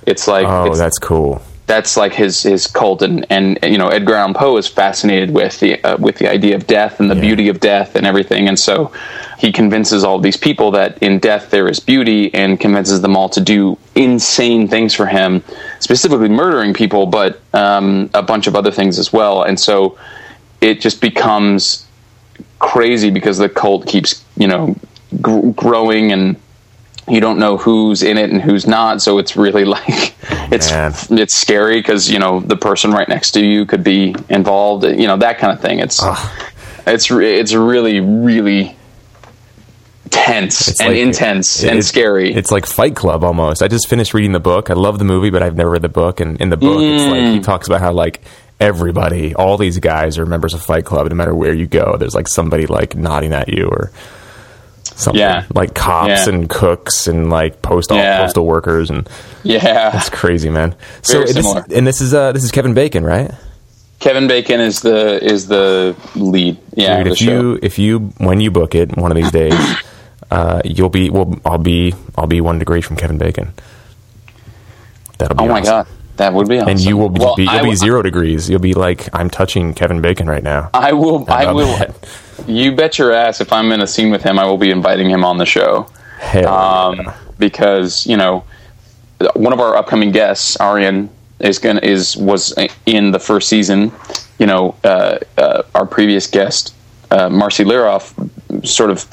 It's like Oh, it's, that's cool. that's like his his cult, and and you know Edgar Allan Poe is fascinated with the uh, with the idea of death and the Yeah. beauty of death and everything, and so he convinces all these people that in death there is beauty, and convinces them all to do insane things for him, specifically murdering people, but um, a bunch of other things as well, and so it just becomes crazy because the cult keeps you know gr- growing and you don't know who's in it and who's not. So it's really like it's man. it's scary because you know the person right next to you could be involved you know that kind of thing. It's it's it's really really tense It's and like- intense it- and it's- scary It's like Fight Club almost. I just finished reading the book. I love the movie, but I've never read the book. And in the book, it's like Mm. he talks about how like everybody, all these guys are members of Fight Club. No matter where you go, there's like somebody like nodding at you or something. Yeah. like cops Yeah. and cooks and like post Yeah. postal workers and yeah it's crazy, man. So Very this, and this is uh, this is Kevin Bacon, right? kevin bacon is the is the lead yeah Dude, the if show. you if you when you book it one of these days, uh, you'll be well. I'll be I'll be one degree from Kevin Bacon. That'll be oh my awesome. god that would be awesome. and you will be, Well, you'll I be zero degrees. You'll be like I'm touching Kevin Bacon right now. I will. I will. that? You bet your ass. If I'm in a scene with him, I will be inviting him on the show. Hell Um, yeah. because you know, one of our upcoming guests, Arian, is gonna is was in the first season. You know, uh, uh, our previous guest, uh, Marci Liroff, sort of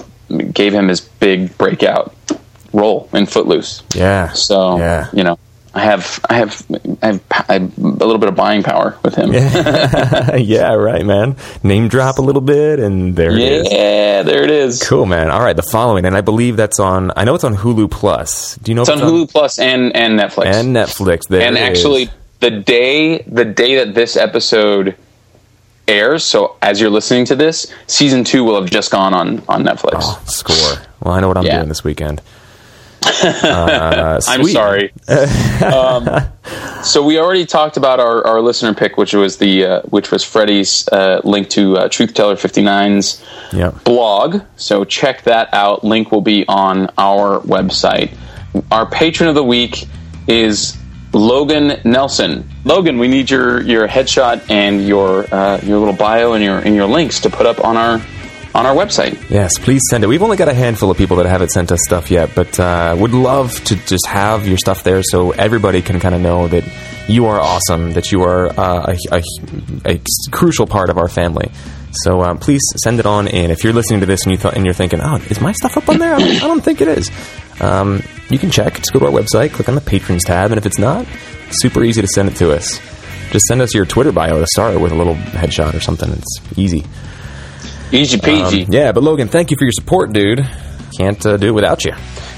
gave him his big breakout role in Footloose. yeah. So yeah. you know, I have I have I have, I have a little bit of buying power with him. yeah, yeah, right, man. Name drop a little bit, and there it is. Yeah, there it is. Cool, man. All right, the following, and I believe that's on. I know it's on Hulu Plus. Do you know? It's if on Hulu Plus and and Netflix. and Netflix? There and it is. actually, the day the day that this episode airs, so as you're listening to this, season two will have just gone on on Netflix. Oh, score. Well, I know what I'm Yeah. doing this weekend. Uh, I'm sorry. um, so we already talked about our, our listener pick, which was the uh, which was Freddie's uh, link to uh, Truth Teller 59's Yep. blog. So check that out. Link will be on our website. Our patron of the week is Logan Nelson. Logan, we need your your headshot and your uh, your little bio and your and your links to put up on our on our website. Yes, please send it. We've only got a handful of people that haven't sent us stuff yet, but uh, would love to just have your stuff there so everybody can kind of know that you are awesome, that you are uh, a, a, a crucial part of our family. So uh, please send it on in. If you're listening to this and you and you're thinking, "Oh, is my stuff up on there?" I don't, I don't think it is. Um, you can check. Just go to our website, click on the patrons tab, and if it's not, super easy to send it to us. Just send us your Twitter bio to start with a little headshot or something. It's easy. Easy peasy. Um, yeah, but Logan, thank you for your support, dude. Can't uh, do it without you.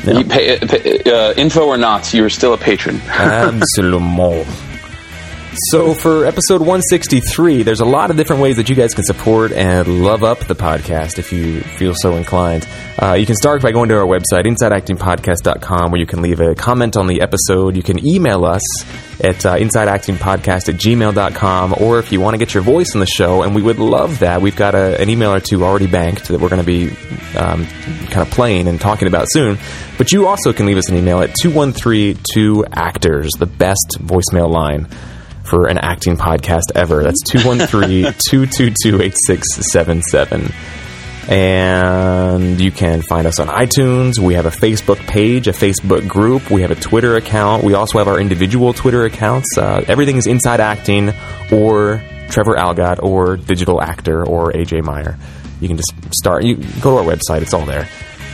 You pay, uh, pay, uh, info or not, you are still a patron. Absolument. So for episode 163, there's a lot of different ways that you guys can support and love up the podcast if you feel so inclined. Uh, you can start by going to our website, insideactingpodcast.com, where you can leave a comment on the episode. You can email us at uh, insideactingpodcast at gmail.com, or if you want to get your voice in the show, and we would love that, we've got a, an email or two already banked that we're going to be um, kind of playing and talking about soon. But you also can leave us an email at 213-2-ACTORS, the best voicemail line for an acting podcast ever. That's 213-222-8677. And you can find us on iTunes. We have a Facebook page, a Facebook group. We have a Twitter account. We also have our individual Twitter accounts. Uh, everything is Inside Acting or Trevor Algatt or Digital Actor or AJ Meyer. You can just start. You go to our website. It's all there.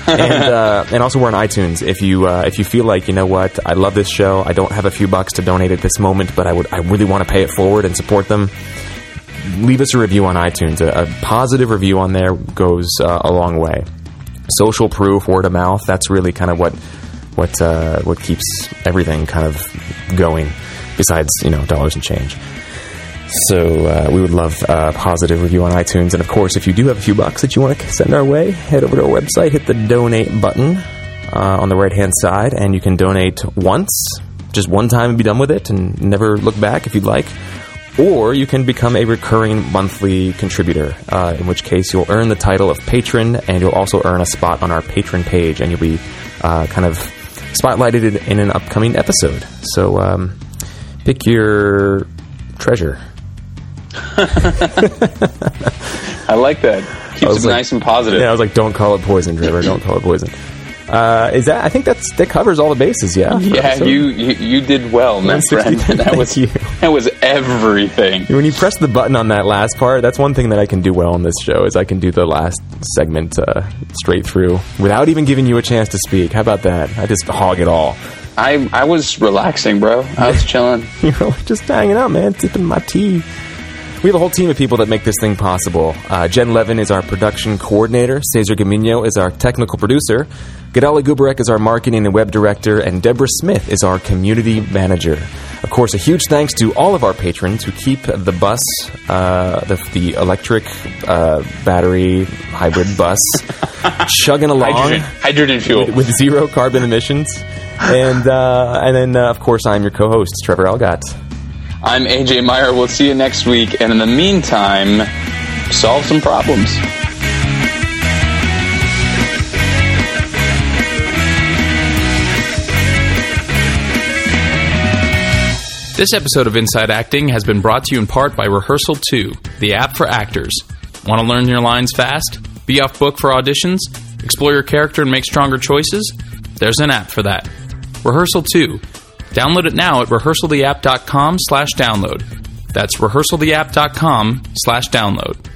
And uh, and also we're on iTunes. If you uh, if you feel like you know what, I love this show. I don't have a few bucks to donate at this moment, but I would I really want to pay it forward and support them. Leave us a review on iTunes. A, a positive review on there goes uh, a long way. Social proof, word of mouth. That's really kind of what what uh, what keeps everything kind of going. Besides, you know, dollars and change. So uh, we would love a positive review on iTunes. And of course, if you do have a few bucks that you want to send our way, head over to our website, hit the donate button uh, on the right hand side, and you can donate once, just one time and be done with it and never look back if you'd like. Or you can become a recurring monthly contributor, uh, in which case you'll earn the title of patron and you'll also earn a spot on our patron page and you'll be uh, kind of spotlighted in, an upcoming episode. So um, pick your treasure. I like that. Keeps it like, nice and positive. Yeah, I was like, don't call it poison, Trevor. Don't call it poison. Uh, is that? I think that's that covers all the bases. Yeah. Yeah, you, you you did well, my friend. That was you. that was everything. When you press the button on that last part, that's one thing that I can do well on this show is I can do the last segment uh, straight through without even giving you a chance to speak. How about that? I just hog it all. I I was relaxing, bro. I was chilling. you know, just hanging out, man, sipping my tea. We have a whole team of people that make this thing possible. Uh, Jen Levin is our production coordinator. Cesar Gamino is our technical producer. Gadali Gubarek is our marketing and web director. And Deborah Smith is our community manager. Of course, a huge thanks to all of our patrons who keep the bus, uh, the, the, electric uh, battery hybrid bus, chugging along. Hydrogen, hydrogen fuel. With, with, zero carbon emissions. And, uh, and then, uh, of course, I'm your co host, Trevor Algatt. I'm AJ Meyer. We'll see you next week. And in the meantime, solve some problems. This episode of Inside Acting has been brought to you in part by Rehearsal 2, the app for actors. Want to learn your lines fast? Be off book for auditions? Explore your character and make stronger choices? There's an app for that. Rehearsal 2 Download it now at rehearsaltheapp.com slash download. That's rehearsaltheapp.com slash download.